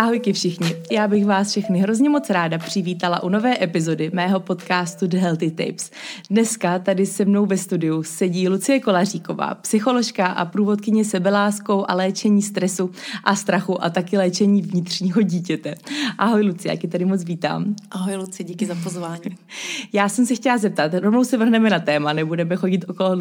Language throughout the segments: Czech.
Ahojky všichni, já bych vás všechny hrozně moc ráda přivítala u nové epizody mého podcastu The Healthy Tapes. Dneska tady se mnou ve studiu sedí Lucie Kolaříková, psycholožka a průvodkyně sebeláskou a léčení stresu a strachu a taky léčení vnitřního dítěte. Ahoj Lucie, jak tady moc vítám. Ahoj Lucie, díky za pozvání. já jsem se chtěla zeptat, rovnou se vrhneme na téma, nebudeme chodit okolo,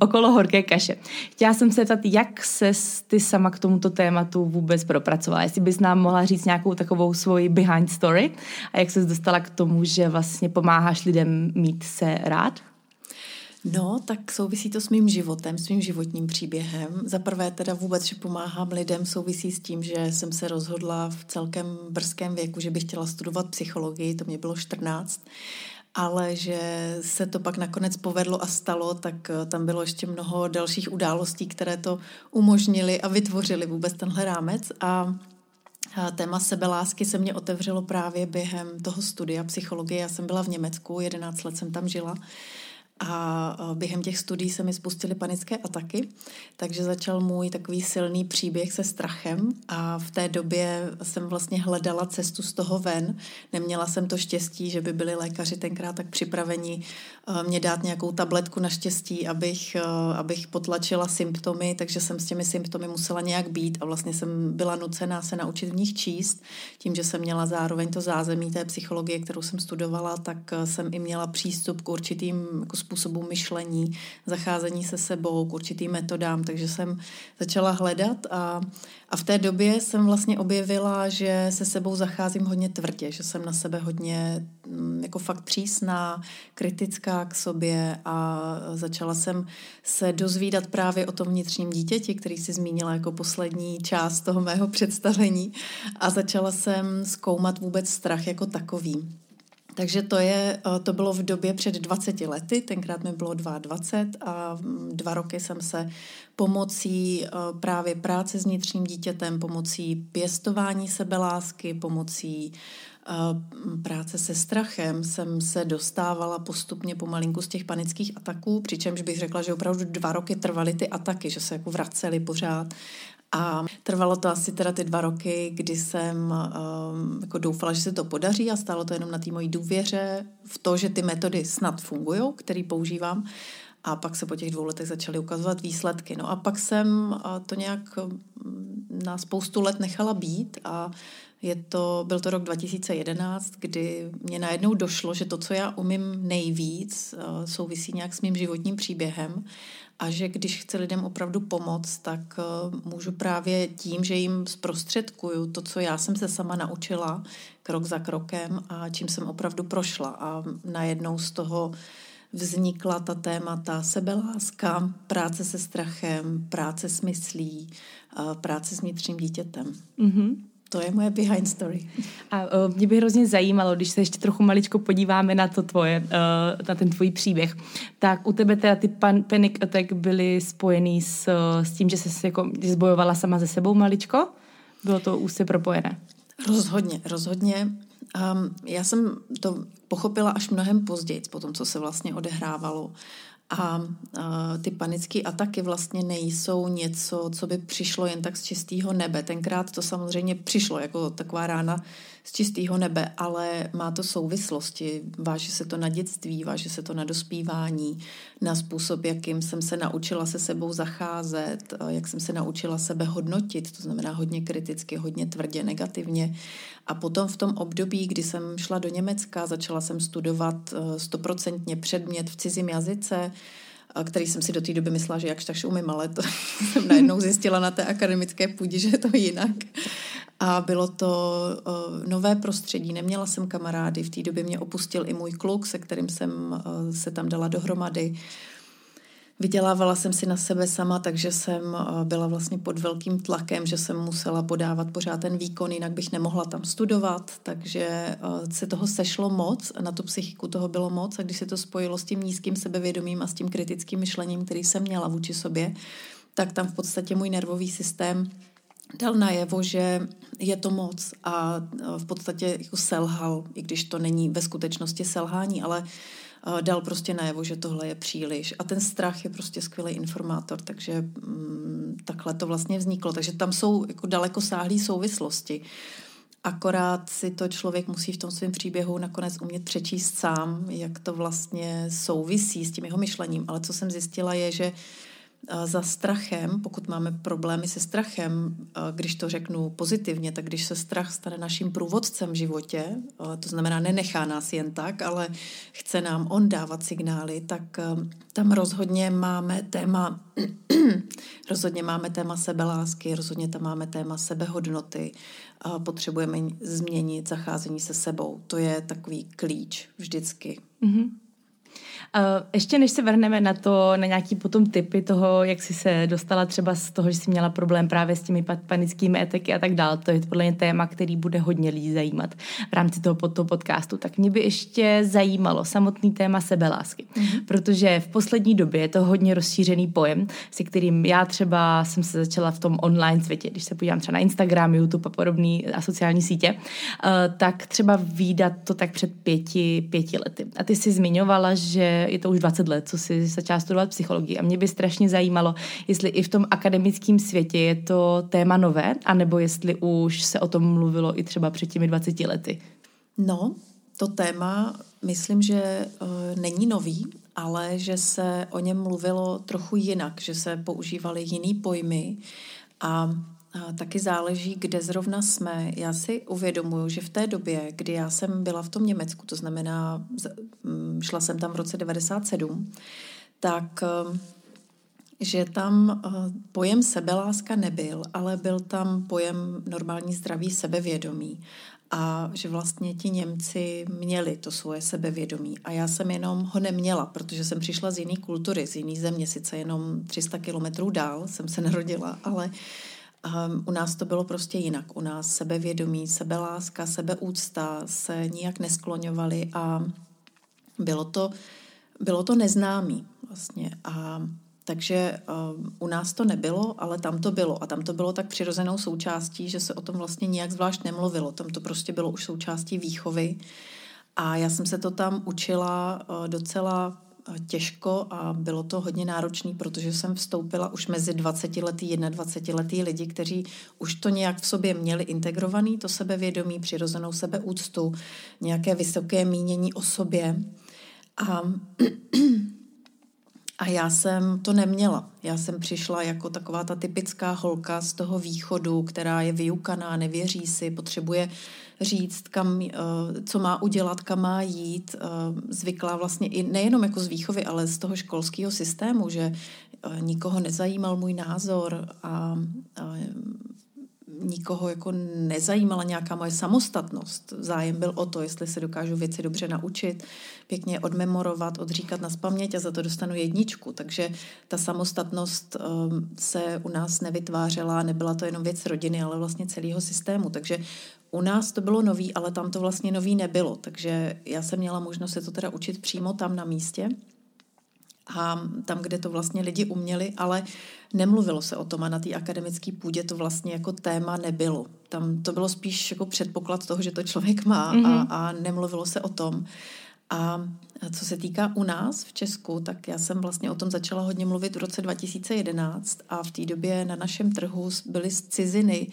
okolo horké kaše. Chtěla jsem se zeptat, jak se ty sama k tomuto tématu vůbec propracovala, jestli bys nám mohla říct nějakou takovou svoji behind story a jak se dostala k tomu, že vlastně pomáháš lidem mít se rád? No, tak souvisí to s mým životem, s mým životním příběhem. Za prvé teda vůbec, že pomáhám lidem, souvisí s tím, že jsem se rozhodla v celkem brzkém věku, že bych chtěla studovat psychologii, to mě bylo 14 ale že se to pak nakonec povedlo a stalo, tak eh, tam bylo ještě mnoho dalších událostí, které to umožnili a vytvořili vůbec tenhle rámec a Téma sebelásky se mě otevřelo právě během toho studia psychologie. Já jsem byla v Německu, 11 let jsem tam žila a během těch studií se mi spustily panické ataky, takže začal můj takový silný příběh se strachem a v té době jsem vlastně hledala cestu z toho ven. Neměla jsem to štěstí, že by byli lékaři tenkrát tak připraveni mě dát nějakou tabletku na štěstí, abych, abych potlačila symptomy, takže jsem s těmi symptomy musela nějak být a vlastně jsem byla nucená se naučit v nich číst. Tím, že jsem měla zároveň to zázemí té psychologie, kterou jsem studovala, tak jsem i měla přístup k určitým jako způsobům myšlení, zacházení se sebou, k určitým metodám, takže jsem začala hledat a, a v té době jsem vlastně objevila, že se sebou zacházím hodně tvrdě, že jsem na sebe hodně mm, jako fakt přísná, kritická k sobě a začala jsem se dozvídat právě o tom vnitřním dítěti, který si zmínila jako poslední část toho mého představení a začala jsem zkoumat vůbec strach jako takový. Takže to, je, eh, to bylo v době před 20 lety, tenkrát mi bylo 22 a mm, dva roky jsem se pomocí eh, právě práce s vnitřním dítětem, pomocí pěstování sebelásky, pomocí eh, práce se strachem jsem se dostávala postupně pomalinku z těch panických ataků, přičemž bych řekla, že opravdu dva roky trvaly ty ataky, že se jako vracely pořád a trvalo to asi teda ty dva roky, kdy jsem um, jako doufala, že se to podaří a stálo to jenom na té mojí důvěře v to, že ty metody snad fungují, které používám. A pak se po těch dvou letech začaly ukazovat výsledky. No a pak jsem to nějak na spoustu let nechala být a je to, byl to rok 2011, kdy mě najednou došlo, že to, co já umím nejvíc, souvisí nějak s mým životním příběhem a že když chci lidem opravdu pomoct, tak uh, můžu právě tím, že jim zprostředkuju to, co já jsem se sama naučila krok za krokem a čím jsem opravdu prošla. A najednou z toho vznikla ta témata sebeláska, práce se strachem, práce s myslí, uh, práce s vnitřním dítětem. Mm-hmm. To je moje behind story. A uh, mě by hrozně zajímalo, když se ještě trochu maličko podíváme na to tvoje, uh, na ten tvůj příběh, tak u tebe teda ty pan, panic attack byly spojený s, s tím, že jsi jako zbojovala sama ze sebou maličko? Bylo to úzce propojené? Rozhodně, rozhodně. Um, já jsem to pochopila až mnohem později, po tom, co se vlastně odehrávalo. A ty panické ataky vlastně nejsou něco, co by přišlo jen tak z čistého nebe. Tenkrát to samozřejmě přišlo jako taková rána z čistého nebe, ale má to souvislosti. Váže se to na dětství, váže se to na dospívání, na způsob, jakým jsem se naučila se sebou zacházet, jak jsem se naučila sebe hodnotit, to znamená hodně kriticky, hodně tvrdě, negativně. A potom v tom období, kdy jsem šla do Německa, začala jsem studovat eh, stoprocentně předmět v cizím jazyce, který jsem si do té doby myslela, že jakž takž umím, ale to jsem najednou zjistila na té akademické půdě, že je to jinak. A bylo to uh, nové prostředí, neměla jsem kamarády, v té době mě opustil i můj kluk, se kterým jsem uh, se tam dala dohromady. Vydělávala jsem si na sebe sama, takže jsem uh, byla vlastně pod velkým tlakem, že jsem musela podávat pořád ten výkon, jinak bych nemohla tam studovat, takže uh, se toho sešlo moc, na tu psychiku toho bylo moc. A když se to spojilo s tím nízkým sebevědomím a s tím kritickým myšlením, který jsem měla vůči sobě, tak tam v podstatě můj nervový systém dal najevo, že je to moc. A v podstatě jako selhal, i když to není ve skutečnosti selhání, ale dal prostě najevo, že tohle je příliš. A ten strach je prostě skvělý informátor, takže mm, takhle to vlastně vzniklo. Takže tam jsou jako daleko sáhlé souvislosti. Akorát si to člověk musí v tom svém příběhu nakonec umět přečíst sám, jak to vlastně souvisí s tím jeho myšlením. Ale co jsem zjistila je, že za strachem, pokud máme problémy se strachem, když to řeknu pozitivně, tak když se strach stane naším průvodcem v životě, to znamená nenechá nás jen tak, ale chce nám on dávat signály, tak tam rozhodně máme téma rozhodně máme téma sebelásky, rozhodně tam máme téma sebehodnoty, potřebujeme změnit zacházení se sebou. To je takový klíč vždycky. Mm-hmm. Ještě než se vrhneme na to, na nějaký potom typy toho, jak jsi se dostala třeba z toho, že jsi měla problém právě s těmi panickými etiky a tak dále, to je podle mě téma, který bude hodně lidí zajímat v rámci toho, toho podcastu, tak mě by ještě zajímalo samotný téma sebelásky, mm-hmm. protože v poslední době je to hodně rozšířený pojem, se kterým já třeba jsem se začala v tom online světě, když se podívám třeba na Instagram, YouTube a podobné a sociální sítě, tak třeba výdat to tak před pěti, pěti lety. A ty jsi zmiňovala, že je to už 20 let, co si začala studovat psychologii. A mě by strašně zajímalo, jestli i v tom akademickém světě je to téma nové, anebo jestli už se o tom mluvilo i třeba před těmi 20 lety. No, to téma myslím, že uh, není nový, ale že se o něm mluvilo trochu jinak, že se používaly jiný pojmy a taky záleží, kde zrovna jsme. Já si uvědomuju, že v té době, kdy já jsem byla v tom Německu, to znamená, mm, šla jsem tam v roce 97, tak um, že tam uh, pojem sebeláska nebyl, ale byl tam pojem normální zdravý sebevědomí. A že vlastně ti Němci měli to svoje sebevědomí. A já jsem jenom ho neměla, protože jsem přišla z jiné kultury, z jiné země, sice jenom 300 kilometrů dál jsem se narodila, ale Um, u nás to bylo prostě jinak. U nás sebevědomí, sebeláska, sebeúcta se nijak neskloňovaly a bylo to, bylo to neznámý vlastně. A takže uh, u nás to nebylo, ale tam to bylo. A tam to bylo tak přirozenou součástí, že se o tom vlastně nijak zvlášť nemluvilo. Tam to prostě bylo už součástí výchovy. A já jsem se to tam učila uh, docela těžko a bylo to hodně náročné, protože jsem vstoupila už mezi 20 letý, 21 letý lidi, kteří už to nějak v sobě měli integrovaný, to sebevědomí, přirozenou sebeúctu, nějaké vysoké mínění o sobě. A, a já jsem to neměla. Já jsem přišla jako taková ta typická holka z toho východu, která je vyukaná, nevěří si, potřebuje říct, kam, eh, co má udělat, kam má jít. Eh, zvyklá vlastně i nejenom jako z výchovy, ale z toho školského systému, že eh, nikoho nezajímal můj názor a, a nikoho jako nezajímala nějaká moje samostatnost. Zájem byl o to, jestli se dokážu věci dobře naučit, pěkně odmemorovat, odříkat na spaměť a za to dostanu jedničku. Takže ta samostatnost um, se u nás nevytvářela, nebyla to jenom věc rodiny, ale vlastně celého systému. Takže u nás to bylo nový, ale tam to vlastně nový nebylo. Takže já jsem měla možnost se to teda učit přímo tam na místě a tam, kde to vlastně lidi uměli, ale nemluvilo se o tom a na té akademické půdě to vlastně jako téma nebylo. Tam to bylo spíš jako předpoklad toho, že to člověk má mm-hmm. a, mhm. a nemluvilo se o tom. A co se týká u nás v Česku, tak já jsem vlastně o tom začala hodně mluvit v roce 2011 a v té době na našem trhu byly z ciziny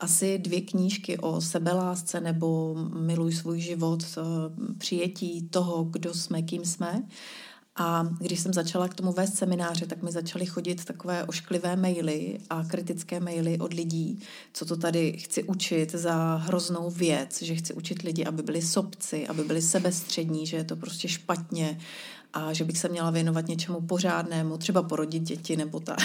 asi dvě knížky o sebelásce nebo Miluj svůj život, přijetí toho, kdo jsme, kým jsme. A když jsem začala k tomu vést semináře, tak mi začaly chodit takové ošklivé maily a kritické maily od lidí, co to tady chci učit za hroznou věc, že chci učit lidi, aby byli sobci, aby byli sebestřední, že je to prostě špatně a že bych se měla věnovat něčemu pořádnému, třeba porodit děti nebo tak.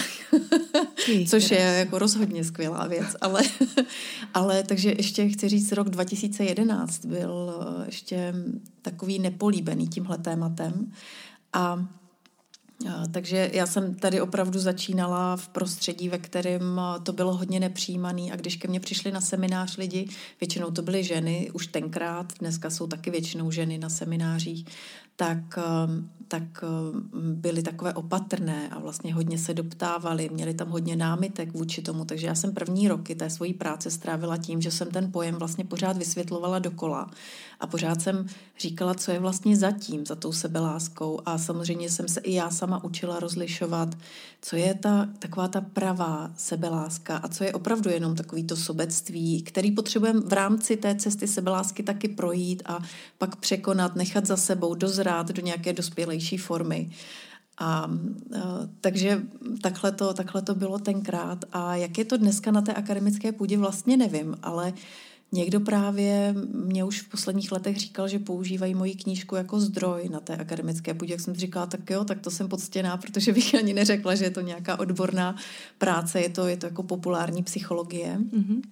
Což je jako rozhodně skvělá věc. Ale, ale takže ještě chci říct, rok 2011 byl ještě takový nepolíbený tímhle tématem. A takže já jsem tady opravdu začínala v prostředí, ve kterém to bylo hodně nepřijímané a když ke mně přišli na seminář lidi, většinou to byly ženy, už tenkrát, dneska jsou taky většinou ženy na seminářích, tak tak byly takové opatrné a vlastně hodně se doptávali, měli tam hodně námitek vůči tomu, takže já jsem první roky té svojí práce strávila tím, že jsem ten pojem vlastně pořád vysvětlovala dokola a pořád jsem říkala, co je vlastně zatím, za tou sebeláskou a samozřejmě jsem se i já sama učila rozlišovat, co je ta taková ta pravá sebeláska a co je opravdu jenom takový to sobectví, který potřebujeme v rámci té cesty sebelásky taky projít a pak překonat, nechat za sebou, dozrát do nějaké dospělejší formy. A, a takže takhle to, takhle to bylo tenkrát. A jak je to dneska na té akademické půdě, vlastně nevím, ale Někdo právě mě už v posledních letech říkal, že používají moji knížku jako zdroj na té akademické půdě. Jak jsem říkala, tak jo, tak to jsem podstěná, protože bych ani neřekla, že je to nějaká odborná práce, je to, je to jako populární psychologie. Mm-hmm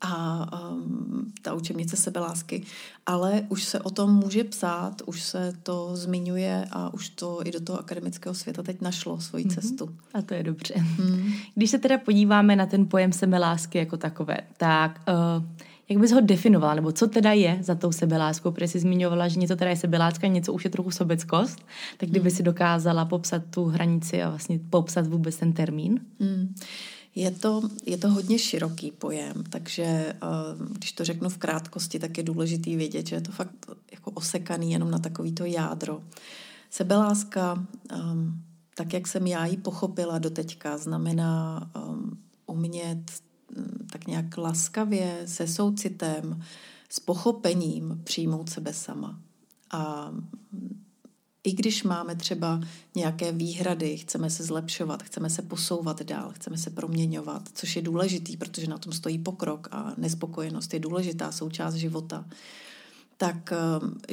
a um, ta učebnice sebelásky. Ale už se o tom může psát, už se to zmiňuje a už to i do toho akademického světa teď našlo svoji mm-hmm. cestu. A to je dobře. Mm. Když se teda podíváme na ten pojem sebelásky jako takové, tak uh, jak bys ho definovala, nebo co teda je za tou sebeláskou, protože jsi zmiňovala, že něco teda je sebeláska, něco už je trochu sobeckost, tak kdyby mm. si dokázala popsat tu hranici a vlastně popsat vůbec ten termín? Mm. Je to, je to hodně široký pojem, takže eh, když to řeknu v krátkosti, tak je důležitý vědět, že je to fakt jako osekaný jenom na takovýto jádro. Sebeláska, ehm, tak jak jsem já ji pochopila doteďka, znamená ehm, umět tak nějak laskavě, se soucitem, s pochopením přijmout sebe sama. A i když máme třeba nějaké výhrady, chceme se zlepšovat, chceme se posouvat dál, chceme se proměňovat, což je důležitý, protože na tom stojí pokrok a nespokojenost je důležitá součást života, tak eh,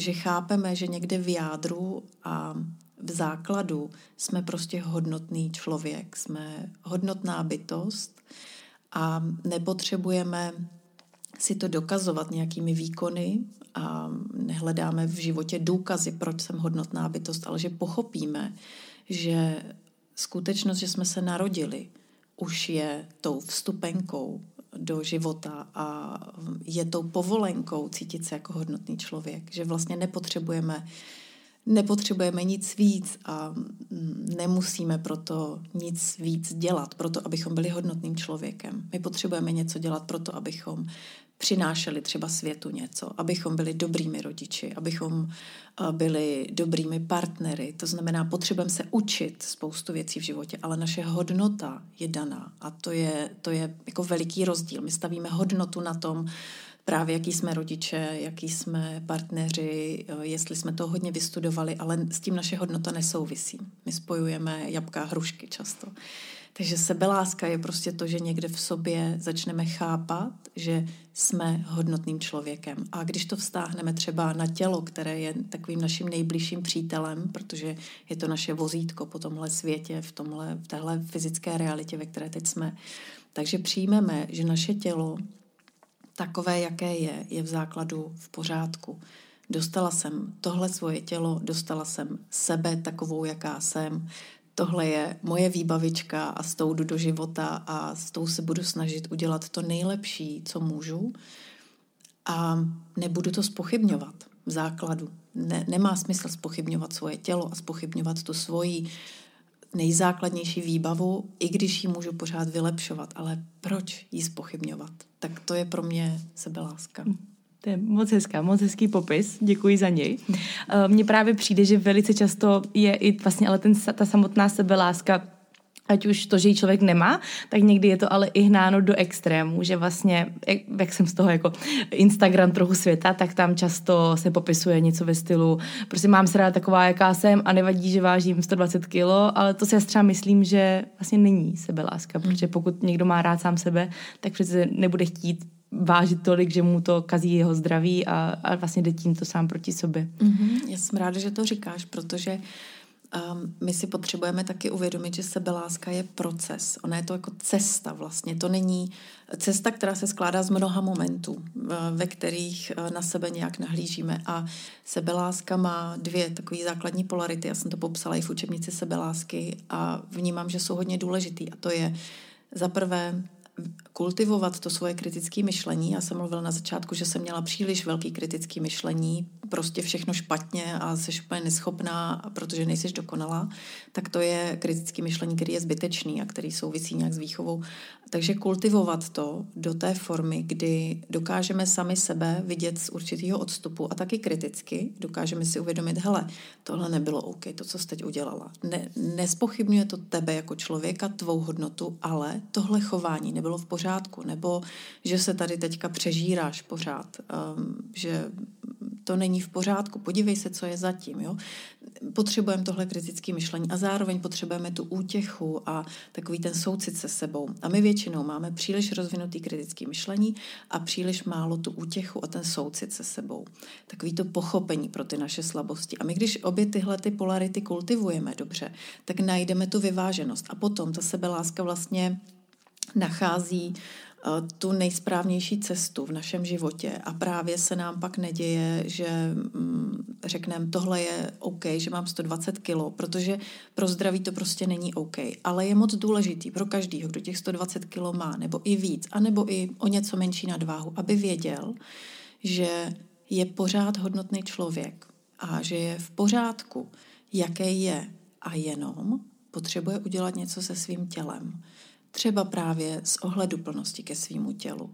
že chápeme, že někde v jádru a v základu jsme prostě hodnotný člověk, jsme hodnotná bytost a nepotřebujeme si to dokazovat nějakými výkony a nehledáme v životě důkazy, proč jsem hodnotná bytost, ale že pochopíme, že skutečnost, že jsme se narodili, už je tou vstupenkou do života a je tou povolenkou cítit se jako hodnotný člověk, že vlastně nepotřebujeme nepotřebujeme nic víc a nemusíme proto nic víc dělat, proto abychom byli hodnotným člověkem. My potřebujeme něco dělat proto, abychom přinášeli třeba světu něco, abychom byli dobrými rodiči, abychom byli dobrými partnery. To znamená, potřebujeme se učit spoustu věcí v životě, ale naše hodnota je daná a to je, to je jako veliký rozdíl. My stavíme hodnotu na tom, právě jaký jsme rodiče, jaký jsme partneři, jestli jsme to hodně vystudovali, ale s tím naše hodnota nesouvisí. My spojujeme jabka a hrušky často. Takže sebeláska je prostě to, že někde v sobě začneme chápat, že jsme hodnotným člověkem. A když to vztáhneme třeba na tělo, které je takovým naším nejbližším přítelem, protože je to naše vozítko po tomhle světě, v, tomhle, v téhle fyzické realitě, ve které teď jsme, takže přijmeme, že naše tělo takové, jaké je, je v základu v pořádku. Dostala jsem tohle svoje tělo, dostala jsem sebe takovou, jaká jsem, tohle je moje výbavička a s tou jdu do života a s tou se budu snažit udělat to nejlepší, co můžu a nebudu to spochybňovat v základu. Ne, nemá smysl spochybňovat svoje tělo a spochybňovat tu svoji nejzákladnější výbavu, i když ji můžu pořád vylepšovat. Ale proč ji spochybňovat? Tak to je pro mě sebeláska. Mm. To je moc hezká, moc hezký popis, děkuji za něj. Eh, mně právě přijde, že velice často je i vlastně ale ten, ta samotná sebeláska ať už to, že ji člověk nemá, tak někdy je to ale i hnáno do extrému, že vlastně, jak, jak jsem z toho jako Instagram trochu světa, tak tam často se popisuje něco ve stylu, prostě mám se rád taková, jaká jsem a nevadí, že vážím 120 kilo, ale to si já třeba myslím, že vlastně není sebeláska, hmm. protože pokud někdo má rád sám sebe, tak přece nebude chtít vážit tolik, že mu to kazí jeho zdraví a, a vlastně jde tím to sám proti sobě. Mm-hmm. Já jsem ráda, že to říkáš, protože um, my si potřebujeme taky uvědomit, že sebeláska je proces. Ona je to jako cesta vlastně. To není cesta, která se skládá z mnoha momentů, ve kterých e, na sebe nějak nahlížíme. A sebeláska má dvě takové základní polarity. Já jsem to popsala i v učebnici sebelásky a vnímám, že jsou hodně důležitý. A to je za prvé kultivovat to svoje kritické myšlení. Já jsem mluvila na začátku, že jsem měla příliš velký kritický myšlení, prostě všechno špatně a jsi úplně neschopná, protože nejsi dokonalá, tak to je kritické myšlení, který je zbytečný a který souvisí nějak s výchovou. Takže kultivovat to do té formy, kdy dokážeme sami sebe vidět z určitého odstupu a taky kriticky dokážeme si uvědomit, hele, tohle nebylo OK, to, co jsi teď udělala. Ne, nespochybňuje to tebe jako člověka, tvou hodnotu, ale tohle chování nebylo v pořádku, nebo že se tady teďka přežíráš pořád, um, že to není v pořádku, podívej se, co je zatím. Jo? Potřebujeme tohle kritické myšlení a zároveň potřebujeme tu útěchu a takový ten soucit se sebou. A my většinou máme příliš rozvinutý kritické myšlení a příliš málo tu útěchu a ten soucit se sebou. Takový to pochopení pro ty naše slabosti. A my, když obě tyhle ty polarity kultivujeme dobře, tak najdeme tu vyváženost. A potom ta sebeláska vlastně nachází Eh, tu nejsprávnější cestu v našem životě. A právě se nám pak neděje, že mm, řekneme, tohle je OK, že mám 120 kilo, protože pro zdraví to prostě není OK, ale je moc důležitý pro každýho, kdo těch 120 kilo má, nebo i víc, anebo i o něco menší nadváhu, aby věděl, že je pořád hodnotný člověk a že je v pořádku, jaké je. A jenom potřebuje udělat něco se svým tělem. Třeba právě z ohledu plnosti ke svýmu tělu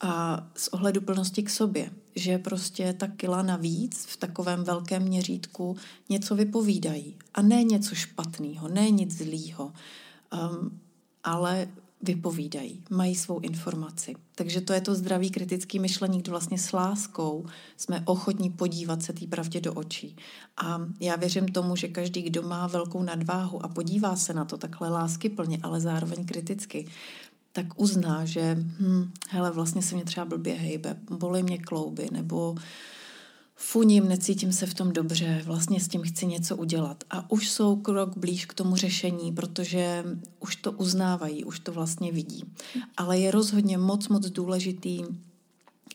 a z ohledu plnosti k sobě, že prostě ta kila navíc v takovém velkém měřítku něco vypovídají. A ne něco špatného, ne nic zlýho, um, ale vypovídají, mají svou informaci. Takže to je to zdravý kritický myšlení, kdy vlastně s láskou jsme ochotní podívat se té pravdě do očí. A já věřím tomu, že každý, kdo má velkou nadváhu a podívá se na to takhle lásky plně, ale zároveň kriticky, tak uzná, že hm, hele, vlastně se mě třeba blbě hejbe, bolí mě klouby, nebo uh, funím, necítím se v tom dobře, vlastně s tím chci něco udělat. A už jsou krok blíž k tomu řešení, protože už to uznávají, už to vlastně vidí. Ale je rozhodně moc, moc důležitý,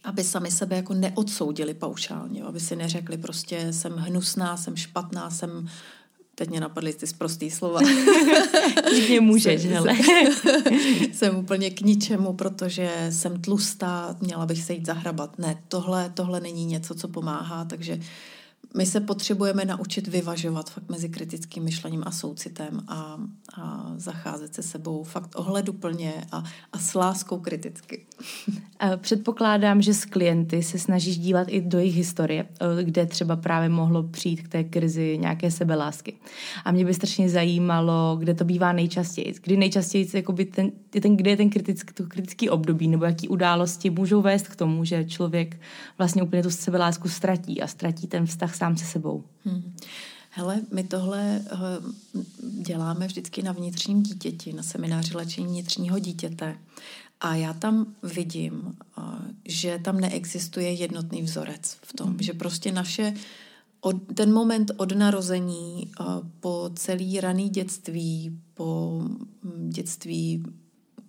aby sami sebe jako neodsoudili paušálně, aby si neřekli prostě jsem hnusná, jsem špatná, jsem Teď mě napadly ty zprostý slova. Klidně můžeš, jsem, hele. jsem úplně k ničemu, protože jsem tlustá, měla bych se jít zahrabat. Ne, tohle, tohle není něco, co pomáhá, takže my se potřebujeme naučit vyvažovat fakt mezi kritickým myšlením a soucitem a, a zacházet se sebou fakt ohleduplně a, a s láskou kriticky. Předpokládám, že s klienty se snažíš dívat i do jejich historie, eh, kde třeba právě mohlo přijít k té krizi nějaké sebelásky. A mě by strašně zajímalo, kde to bývá nejčastěji. Kdy nejčastěji jakoby ten, ten, kde je ten kritický, to kritický období, nebo jaký události můžou vést k tomu, že člověk vlastně úplně tu sebelásku ztratí a ztratí ten vztah sám se sebou. Hmm. Hele, my tohle uh, děláme vždycky na vnitřním dítěti, na semináři léčení vnitřního dítěte. A já tam vidím, uh, že tam neexistuje jednotný vzorec v tom, hmm. že prostě naše od, ten moment od narození uh, po celý raný dětství, po hm, dětství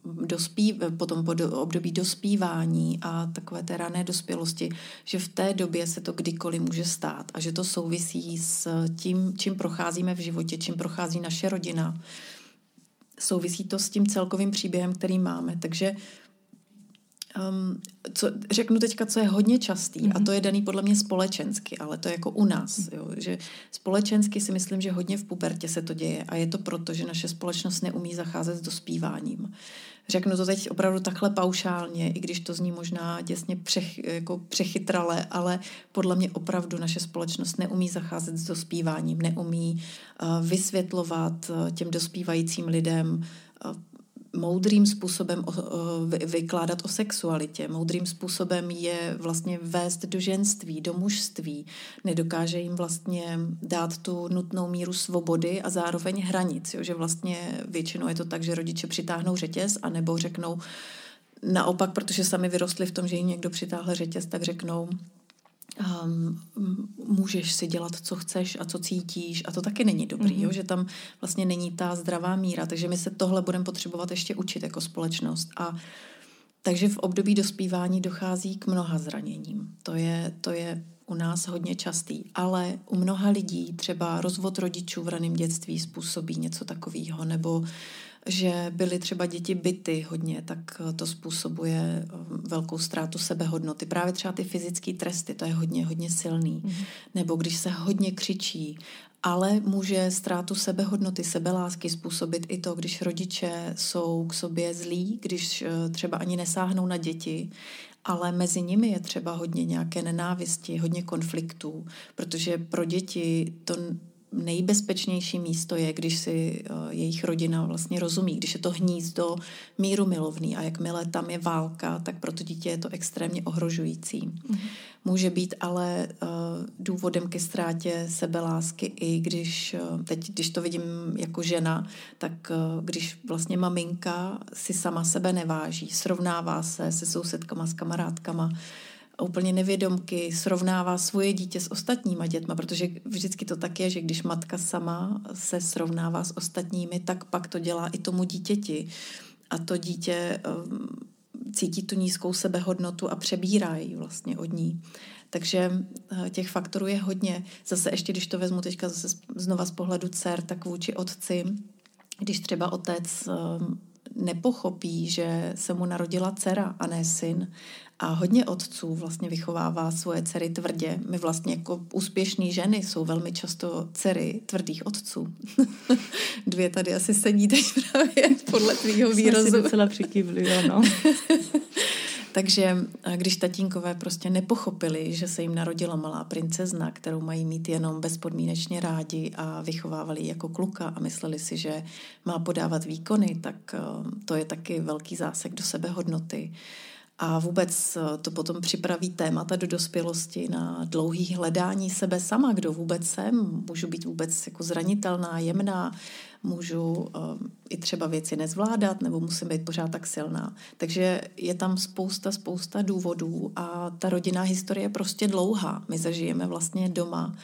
dospí, potom po do, období dospívání a takové té rané dospělosti, že v té době se to kdykoliv může stát a že to souvisí s tím, čím procházíme v životě, čím prochází naše rodina. Souvisí to s tím celkovým příběhem, který máme. Takže Um, co, řeknu teďka, co je hodně častý, mm-hmm. a mhm. to je daný podle mě společensky, ale to je jako u nás. Jo, že společensky si myslím, že hodně v pubertě se to děje a je to proto, že naše společnost neumí zacházet s dospíváním. Řeknu to teď opravdu takhle paušálně, i když to zní možná děsně přech, jako přechytrale, ale podle mě opravdu naše společnost neumí zacházet s dospíváním, neumí uh, vysvětlovat uh, těm dospívajícím lidem uh, moudrým způsobem vykládat o sexualitě. Moudrým způsobem je vlastně vést do ženství, do mužství. Nedokáže jim vlastně dát tu nutnou míru svobody a zároveň hranic. Jo? Že vlastně většinou je to tak, že rodiče přitáhnou řetěz a nebo řeknou naopak, protože sami vyrostli v tom, že jim někdo přitáhl řetěz, tak řeknou, um, můžeš si dělat, co chceš a co cítíš a to taky není dobrý, mm-hmm. jo? že tam vlastně není ta zdravá míra, takže my se tohle budeme potřebovat ještě učit jako společnost a takže v období dospívání dochází k mnoha zraněním. To je, to je u nás hodně častý, ale u mnoha lidí třeba rozvod rodičů v raném dětství způsobí něco takového, nebo že byly třeba děti byty hodně, tak eh, to způsobuje eh, velkou ztrátu sebehodnoty. Právě třeba ty fyzické tresty, to je hodně, hodně silný. Mm-hmm. Nebo když se hodně křičí, ale může ztrátu sebehodnoty, sebelásky způsobit i to, když rodiče jsou k sobě zlí, když eh, třeba ani nesáhnou na děti, ale mezi nimi je třeba hodně nějaké nenávisti, hodně konfliktů, protože pro děti to nejbezpečnější místo je, když si uh, jejich rodina vlastně rozumí, když je to hnízdo míru milovný a jakmile tam je válka, tak pro to dítě je to extrémně ohrožující. Mm. Může být ale uh, důvodem ke ztrátě sebelásky i když, uh, teď když to vidím jako žena, tak když vlastně maminka si sama sebe neváží, srovnává se se sousedkama, s kamarádkama, úplně nevědomky srovnává svoje dítě s ostatníma dětma, protože vždycky to tak je, že když matka sama se srovnává s ostatními, tak pak to dělá i tomu dítěti. A to dítě um, cítí tu nízkou sebehodnotu a přebírá ji vlastně od ní. Takže uh, těch faktorů je hodně. Zase ještě, když to vezmu teďka zase znova z pohledu dcer, tak vůči otci, když třeba otec um, nepochopí, že se mu narodila dcera a ne syn a hodně otců vlastně vychovává svoje dcery tvrdě. My vlastně jako úspěšné ženy jsou velmi často dcery tvrdých otců. Dvě tady asi sedí teď právě podle tvýho výrazu. Jsme si docela přikývli, ano. Takže když tatínkové prostě nepochopili, že se jim narodila malá princezna, kterou mají mít jenom bezpodmínečně rádi a vychovávali jako kluka a mysleli si, že má podávat výkony, tak to je taky velký zásek do sebehodnoty. A vůbec eh, to potom připraví témata do dospělosti na dlouhý hledání sebe sama, kdo vůbec jsem, můžu být vůbec jako zranitelná, jemná, můžu uh, i třeba věci nezvládat, nebo musím být pořád tak silná. Takže je tam spousta, spousta důvodů a ta rodinná historie je prostě dlouhá. My zažijeme vlastně doma